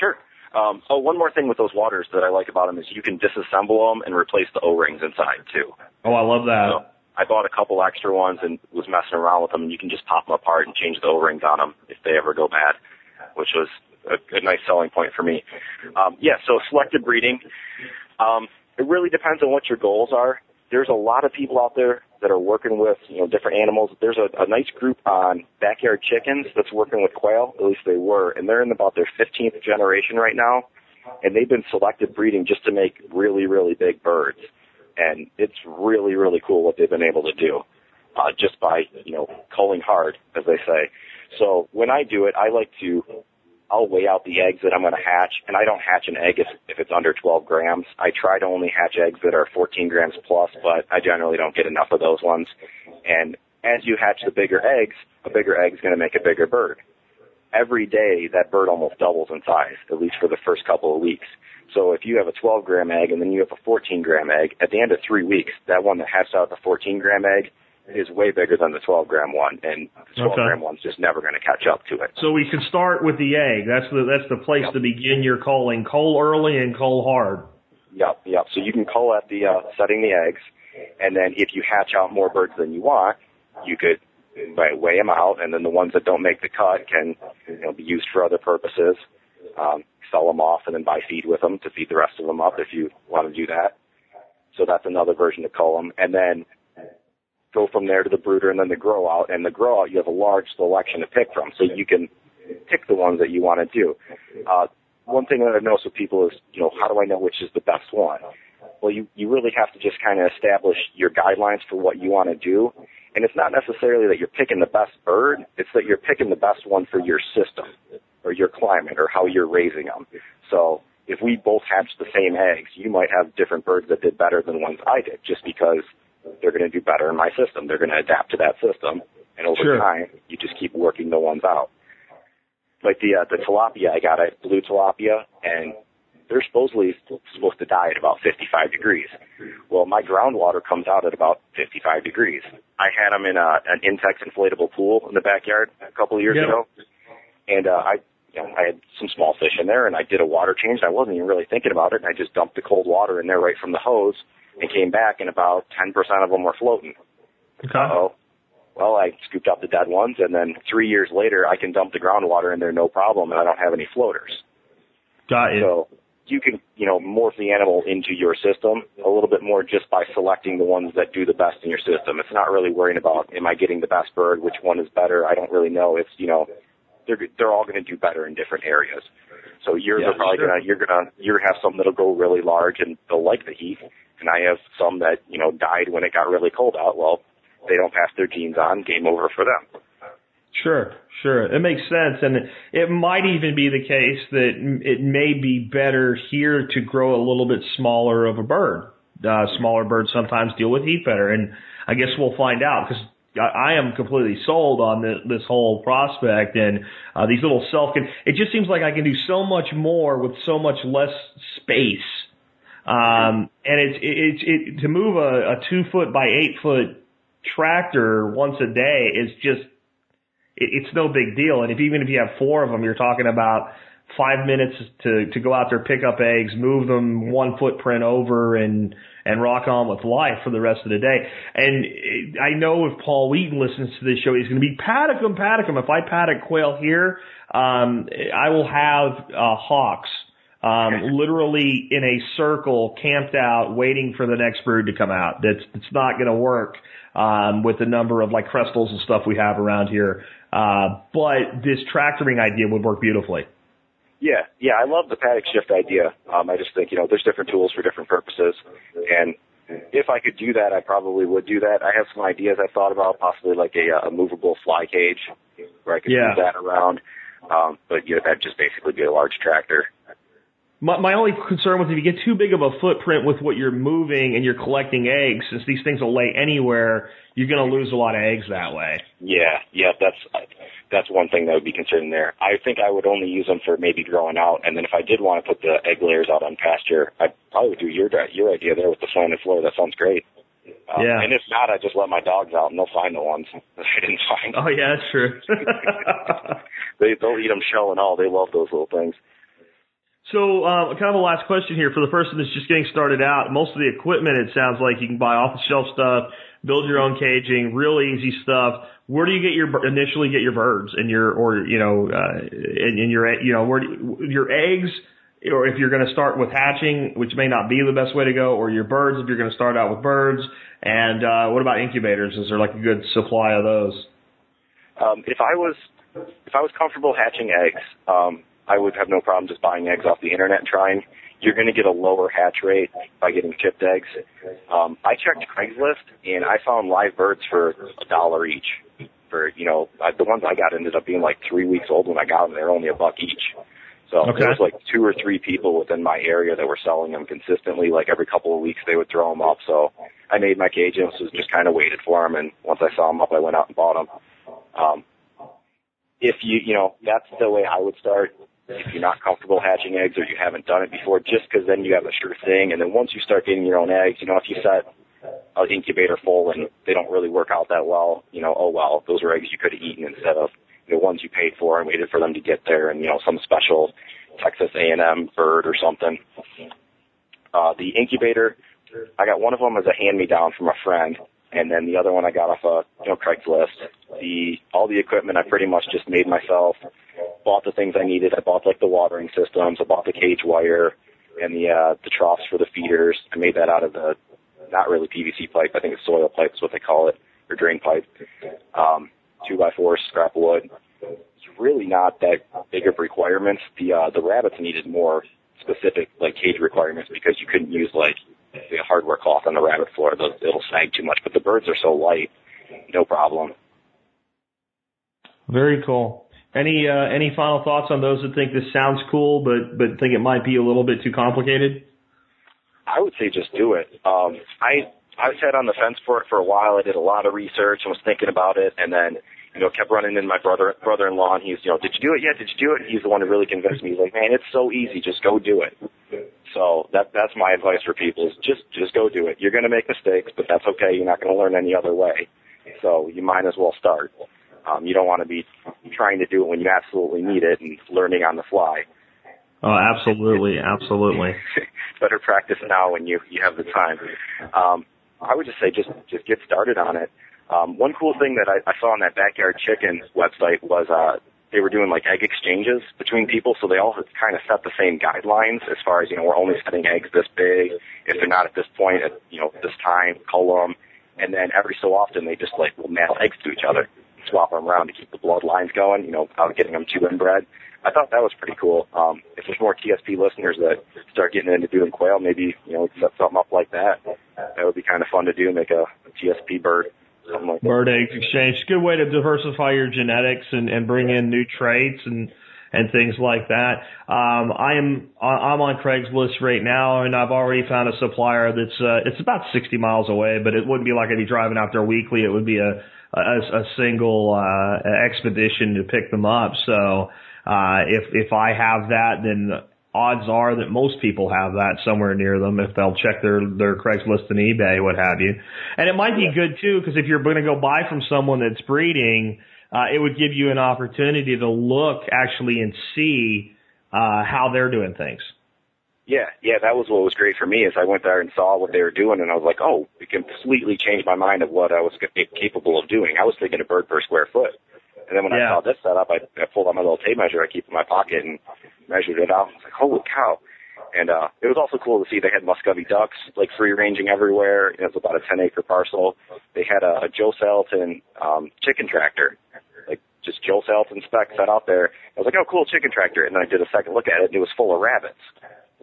Sure. Um, oh, one more thing with those waters that I like about them is you can disassemble them and replace the O-rings inside too. Oh, I love that. So I bought a couple extra ones and was messing around with them, and you can just pop them apart and change the O-rings on them if they ever go bad, which was a, a nice selling point for me. Um, yeah, so selective breeding. Um, it really depends on what your goals are. There's a lot of people out there that are working with, you know, different animals. There's a, a nice group on backyard chickens that's working with quail. At least they were, and they're in about their 15th generation right now, and they've been selective breeding just to make really, really big birds. And it's really, really cool what they've been able to do, uh, just by, you know, culling hard, as they say. So when I do it, I like to I'll weigh out the eggs that I'm going to hatch, and I don't hatch an egg if, if it's under 12 grams. I try to only hatch eggs that are 14 grams plus, but I generally don't get enough of those ones. And as you hatch the bigger eggs, a bigger egg is going to make a bigger bird. Every day, that bird almost doubles in size, at least for the first couple of weeks. So if you have a 12 gram egg and then you have a 14 gram egg, at the end of three weeks, that one that hatched out the 14 gram egg is way bigger than the 12 gram one, and the 12 okay. gram one's just never going to catch up to it. So we can start with the egg. That's the that's the place yep. to begin your culling. Cull early and cull hard. Yep, yep. So you can cull at the uh, setting the eggs, and then if you hatch out more birds than you want, you could weigh them out, and then the ones that don't make the cut can you know, be used for other purposes. Um, sell them off and then buy feed with them to feed the rest of them up if you want to do that. So that's another version to cull them. And then go from there to the brooder and then the grow out. And the grow out, you have a large selection to pick from, so you can pick the ones that you want to do. Uh, one thing that I've noticed with people is, you know, how do I know which is the best one? Well, you, you really have to just kind of establish your guidelines for what you want to do. And it's not necessarily that you're picking the best bird, it's that you're picking the best one for your system or your climate or how you're raising them. So if we both hatched the same eggs, you might have different birds that did better than ones I did just because they're going to do better in my system. They're going to adapt to that system, and over sure. time, you just keep working the ones out. Like the uh, the tilapia, I got a blue tilapia, and they're supposedly supposed to die at about 55 degrees. Well, my groundwater comes out at about 55 degrees. I had them in a, an Intex inflatable pool in the backyard a couple of years yep. ago, and uh, I you know, I had some small fish in there and I did a water change. And I wasn't even really thinking about it. And I just dumped the cold water in there right from the hose and came back and about 10% of them were floating. Okay. Uh-oh. Well, I scooped up the dead ones and then three years later I can dump the groundwater in there no problem and I don't have any floaters. Got you. So you can, you know, morph the animal into your system a little bit more just by selecting the ones that do the best in your system. It's not really worrying about, am I getting the best bird? Which one is better? I don't really know. It's, you know, they're, they're all going to do better in different areas. So yours yeah, are probably sure. gonna, you're gonna, you're gonna have some that'll go really large and they'll like the heat and I have some that, you know, died when it got really cold out. Well, they don't pass their genes on, game over for them. Sure, sure. It makes sense. And it might even be the case that it may be better here to grow a little bit smaller of a bird. Uh, smaller birds sometimes deal with heat better. And I guess we'll find out because I am completely sold on this, this whole prospect and uh, these little self. It just seems like I can do so much more with so much less space um, and it's, it's, it, to move a, a two foot by eight foot tractor once a day is just, it, it's no big deal. And if even if you have four of them, you're talking about five minutes to, to go out there, pick up eggs, move them one footprint over and, and rock on with life for the rest of the day. And I know if Paul Wheaton listens to this show, he's going to be paddock them, paddock them. If I paddock quail here, um, I will have, uh, hawks um, literally in a circle, camped out, waiting for the next brood to come out. That's it's not going to work um, with the number of like kestrels and stuff we have around here. Uh, but this tractoring idea would work beautifully. Yeah, yeah, I love the paddock shift idea. Um, I just think you know there's different tools for different purposes, and if I could do that, I probably would do that. I have some ideas I thought about, possibly like a, a movable fly cage where I could yeah. move that around. Um, but you know, that'd just basically be a large tractor. My, my only concern was if you get too big of a footprint with what you're moving and you're collecting eggs, since these things will lay anywhere, you're going to lose a lot of eggs that way. Yeah, yeah, that's that's one thing that would be considered there. I think I would only use them for maybe growing out, and then if I did want to put the egg layers out on pasture, I probably would do your your idea there with the slanted floor. That sounds great. Um, yeah. And if not, I just let my dogs out, and they'll find the ones that I didn't find. Oh yeah, that's true. they they'll eat them shell and all. They love those little things. So, uh, kind of a last question here for the person that's just getting started out. Most of the equipment, it sounds like you can buy off the shelf stuff, build your own caging, real easy stuff. Where do you get your initially get your birds and your or you know uh, and, and your you know where do, your eggs? or if you're going to start with hatching, which may not be the best way to go, or your birds if you're going to start out with birds. And uh, what about incubators? Is there like a good supply of those? Um, if I was if I was comfortable hatching eggs, um, I would have no problem just buying eggs off the internet and trying. You're going to get a lower hatch rate by getting chipped eggs. Um, I checked Craigslist and I found live birds for a dollar each. For you know, I, the ones I got ended up being like three weeks old when I got them. They're only a buck each. So okay. there was like two or three people within my area that were selling them consistently. Like every couple of weeks, they would throw them up. So I made my cage and just kind of waited for them. And once I saw them up, I went out and bought them. Um, if you, you know, that's the way I would start. If you're not comfortable hatching eggs or you haven't done it before, just because then you have a sure thing. And then once you start getting your own eggs, you know, if you set an incubator full and they don't really work out that well, you know, oh well, those were eggs you could have eaten instead of the ones you paid for and waited for them to get there and, you know, some special Texas A&M bird or something. Uh, the incubator, I got one of them as a hand-me-down from a friend and then the other one I got off of you know Craigslist. The all the equipment I pretty much just made myself. Bought the things I needed. I bought like the watering systems. I bought the cage wire and the uh, the troughs for the feeders. I made that out of the not really PVC pipe. I think it's soil pipe is what they call it or drain pipe. Um, two by four scrap wood. It's really not that big of requirements. The uh, the rabbits needed more specific like cage requirements because you couldn't use like the hardware cloth on the rabbit floor. It'll sag too much, but the birds are so light, no problem. Very cool. Any uh, any final thoughts on those that think this sounds cool, but but think it might be a little bit too complicated? I would say just do it. Um, I I sat on the fence for it for a while. I did a lot of research and was thinking about it, and then you know kept running into my brother brother-in-law, and he's you know, did you do it yet? Did you do it? He's the one who really convinced me. He's like, man, it's so easy. Just go do it. So that that's my advice for people is just just go do it. You're going to make mistakes, but that's okay. You're not going to learn any other way. So you might as well start. Um, you don't want to be trying to do it when you absolutely need it and learning on the fly. Oh, absolutely, absolutely. Better practice now when you you have the time. Um, I would just say just just get started on it. Um, one cool thing that I, I saw on that backyard chicken website was uh, they were doing like egg exchanges between people, so they all kind of set the same guidelines as far as you know we're only setting eggs this big. If they're not at this point at you know this time, cull them, and then every so often they just like will mail eggs to each other, swap them around to keep the bloodlines going. You know, without getting them too inbred. I thought that was pretty cool. Um, if there's more TSP listeners that start getting into doing quail, maybe you know set something up like that. That would be kind of fun to do. Make a, a TSP bird Something like Bird eggs exchange. Good way to diversify your genetics and, and bring in new traits and and things like that. Um, I am I'm on Craigslist right now, and I've already found a supplier that's uh, it's about 60 miles away, but it wouldn't be like I'd be driving out there weekly. It would be a a, a single uh, expedition to pick them up. So uh, if if I have that, then odds are that most people have that somewhere near them if they'll check their their Craigslist and eBay, what have you. And it might be good too because if you're going to go buy from someone that's breeding, uh, it would give you an opportunity to look actually and see uh, how they're doing things. Yeah, yeah, that was what was great for me is I went there and saw what they were doing and I was like, oh, it completely changed my mind of what I was capable of doing. I was thinking a bird per square foot. And then when yeah. I saw this setup, I, I pulled out my little tape measure I keep in my pocket and measured it out. I was like, holy cow. And uh, it was also cool to see they had Muscovy ducks like free ranging everywhere. It was about a 10 acre parcel. They had a, a Joel Salatin um, chicken tractor, like just Joel Salatin spec set out there. I was like, oh, cool chicken tractor. And then I did a second look at it, and it was full of rabbits.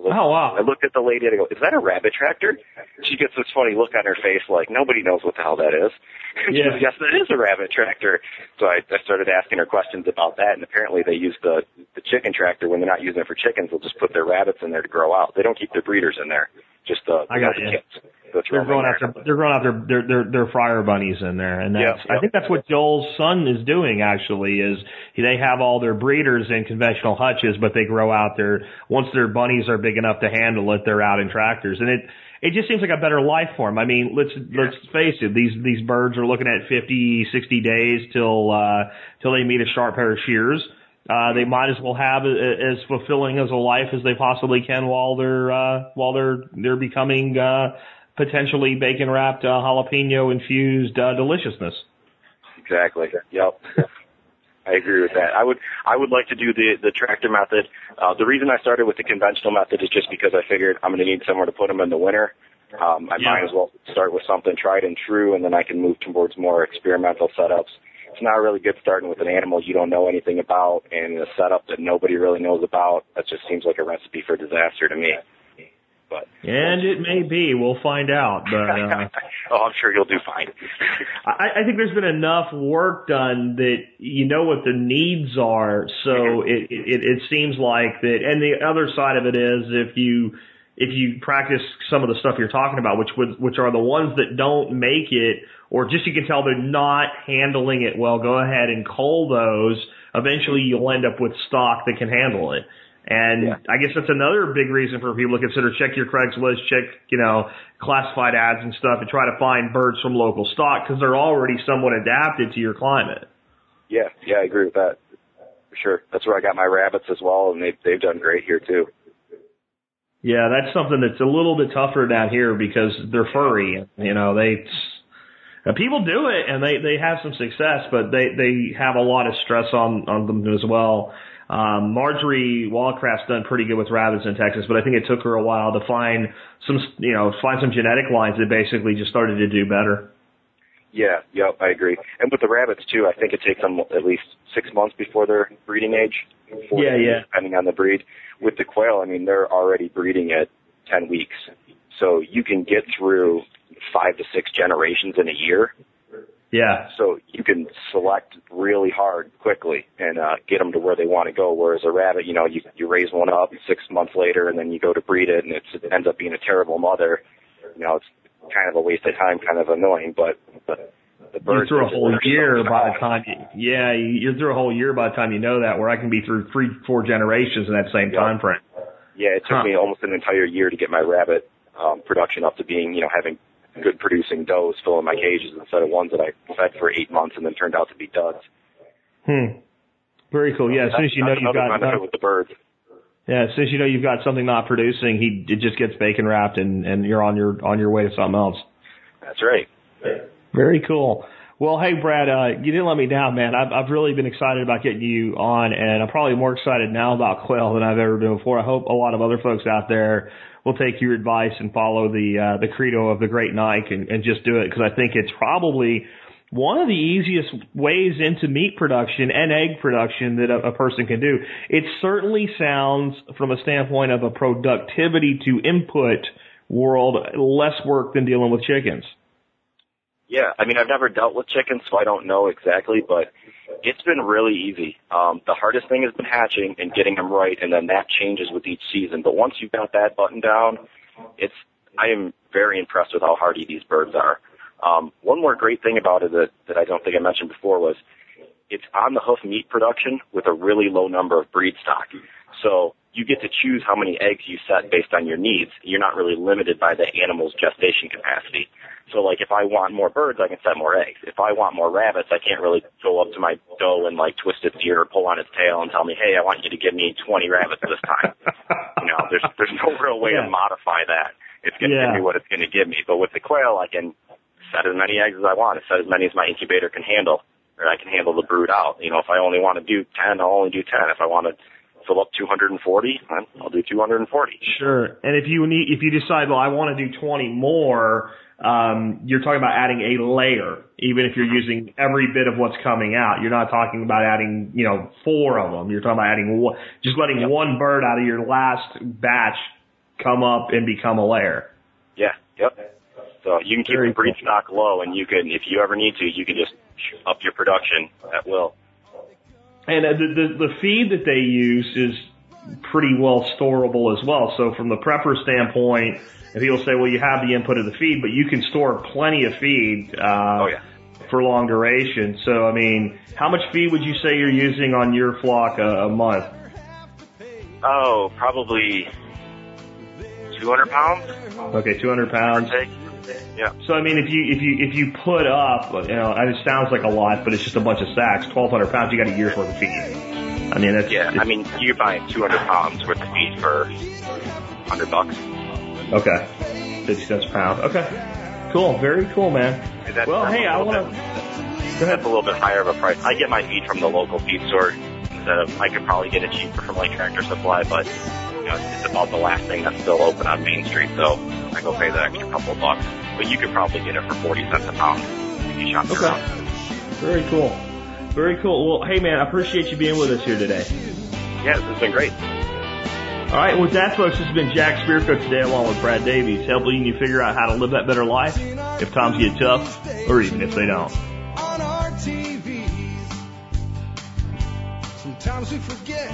Oh wow! I looked at the lady and I go, "Is that a rabbit tractor?" She gets this funny look on her face, like nobody knows what the hell that is. Yeah. goes, "Yes, that is a rabbit tractor." So I, I started asking her questions about that, and apparently they use the the chicken tractor when they're not using it for chickens. They'll just put their rabbits in there to grow out. They don't keep their breeders in there, just the, I got the you. kits. So they're growing after they're growing after their their their fryer bunnies in there, and that's Yeah, I think that's what Joel's son is doing. Actually, is they have all their breeders in conventional hutches, but they grow out their once their bunnies are big enough to handle it, they're out in tractors, and it it just seems like a better life form. I mean, let's let's face it; these these birds are looking at 50, 60 days till uh, till they meet a sharp pair of shears. Uh, they might as well have a- as fulfilling as a life as they possibly can while they're uh, while they're they're becoming uh, potentially bacon wrapped uh, jalapeno infused uh, deliciousness. Exactly. Yep. I agree with that. I would I would like to do the the tractor method. Uh, the reason I started with the conventional method is just because I figured I'm going to need somewhere to put them in the winter. Um, I Yeah. might as well start with something tried and true, and then I can move towards more experimental setups. It's not really good starting with an animal you don't know anything about and a setup that nobody really knows about. That just seems like a recipe for disaster to me. But And it may be. We'll find out. But uh, oh, I'm sure you'll do fine. I, I think there's been enough work done that you know what the needs are. So it, it it seems like that. And the other side of it is if you if you practice some of the stuff you're talking about, which would which are the ones that don't make it, or just you can tell they're not handling it well, go ahead and cull those. Eventually, you'll end up with stock that can handle it. And Yeah. I guess that's another big reason for people to consider check your Craigslist, check, you know, classified ads and stuff and try to find birds from local stock because they're already somewhat adapted to your climate. Yeah, yeah, I agree with that. For sure. That's where I got my rabbits as well, and they've they've done great here too. Yeah, that's something that's a little bit tougher down here because they're furry. You know, they people do it and they they have some success, but they they have a lot of stress on on them as well. Um, Marjory Wildcraft's done pretty good with rabbits in Texas, but I think it took her a while to find some you know find some genetic lines that basically just started to do better. Yeah, yep, I agree. And with the rabbits too, I think it takes them at least six months before their breeding age. Yeah, yeah. Depending on the breed. With the quail, I mean, they're already breeding at ten weeks, so you can get through five to six generations in a year. Yeah, So you can select really hard quickly and uh, get them to where they want to go. Whereas a rabbit, you know, you you raise one up six months later, and then you go to breed it, and it's, it ends up being a terrible mother. You know, it's kind of a waste of time, kind of annoying, but but the birds you're through a whole year by the time you, yeah you- you're through a whole year by the time you know that. Where I can be through three four generations in that same Yeah. time frame. Yeah, it took Huh. me almost an entire year to get my rabbit um, production up to being, you know, having good producing does filling my cages instead of ones that I fed for eight months and then turned out to be duds. Hmm. Very cool. Yeah, as soon as you know you've got benefit with the birds. yeah, as soon as you know you've got something not producing, he it just gets bacon wrapped and and you're on your on your way to something else. That's right. Very cool. Well, hey Brad, uh, you didn't let me down, man. I've I've really been excited about getting you on, and I'm probably more excited now about quail than I've ever been before. I hope a lot of other folks out there will take your advice and follow the uh, the credo of the great Nike and, and just do it because I think it's probably one of the easiest ways into meat production and egg production that a, a person can do. It certainly sounds, from a standpoint of a productivity to input world, less work than dealing with chickens. Yeah, I mean, I've never dealt with chickens, so I don't know exactly, but it's been really easy. Um, the hardest thing has been hatching and getting them right, and then that changes with each season. But once you've got that button down, it's I am very impressed with how hardy these birds are. Um, one more great thing about it that, that I don't think I mentioned before was it's on the hoof meat production with a really low number of breed stock. So you get to choose how many eggs you set based on your needs. You're not really limited by the animal's gestation capacity. So like if I want more birds, I can set more eggs. If I want more rabbits, I can't really go up to my doe and like twist its ear or pull on its tail and tell me, hey, I want you to give me 20 rabbits this time. you know, there's there's no real way Yeah. to modify that. It's going to Yeah. give me what it's going to give me. But with the quail, I can set as many eggs as I want. Set as many as my incubator can handle, or I can handle the brood out. You know, if I only want to do 10, I'll only do 10. If I want to fill up 240, I'll do 240. Sure. And if you need, if you decide, well, I want to do 20 more, um, you're talking about adding a layer, even if you're using every bit of what's coming out. You're not talking about adding, you know, four of them. You're talking about adding one, just letting Yep. one bird out of your last batch come up and become a layer. Yeah, yep. So you can keep Very the breed cool. stock low, and you can, if you ever need to, you can just up your production at will. And uh, the, the, the feed that they use is pretty well storable as well. So from the prepper standpoint, if people say, well, you have the input of the feed, but you can store plenty of feed, uh, Oh yeah. for long duration. So, I mean, how much feed would you say you're using on your flock a, a month? Oh, probably 200 pounds. Okay, 200 pounds. Yeah. So, I mean, if you, if you, if you put up, you know, and it sounds like a lot, but it's just a bunch of sacks, 1200 pounds, you got a year's worth of feed. I mean, that's, Yeah. I mean, you're buying 200 pounds worth of feed for 100 bucks. okay. 50 cents a pound. Okay. Cool. Very cool, man. That Well, hey, I want to, that's a little bit higher of a price. I get my feed from the local feed store instead of I could probably get it cheaper from like Tractor Supply, but you know it's about the last thing that's still open on Main Street, so I go pay that extra couple of bucks. But you could probably get it for forty cents a pound if you shop okay. around. Very cool. Very cool. Well, hey man, I appreciate you being with us here today. Yeah, this has been great. All right, with that, folks, this has been Jack Spirko today, along with Brad Davies, helping you figure out how to live that better life if times get tough, or even if they don't. On our TVs, sometimes we forget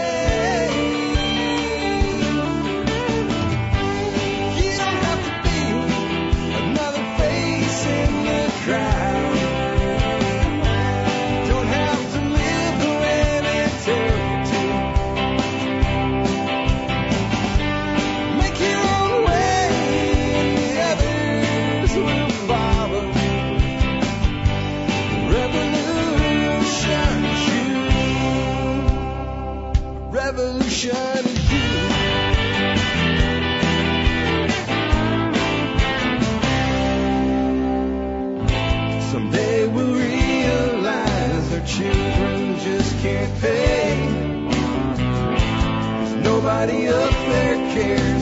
Can't pay. 'Cause nobody up there cares.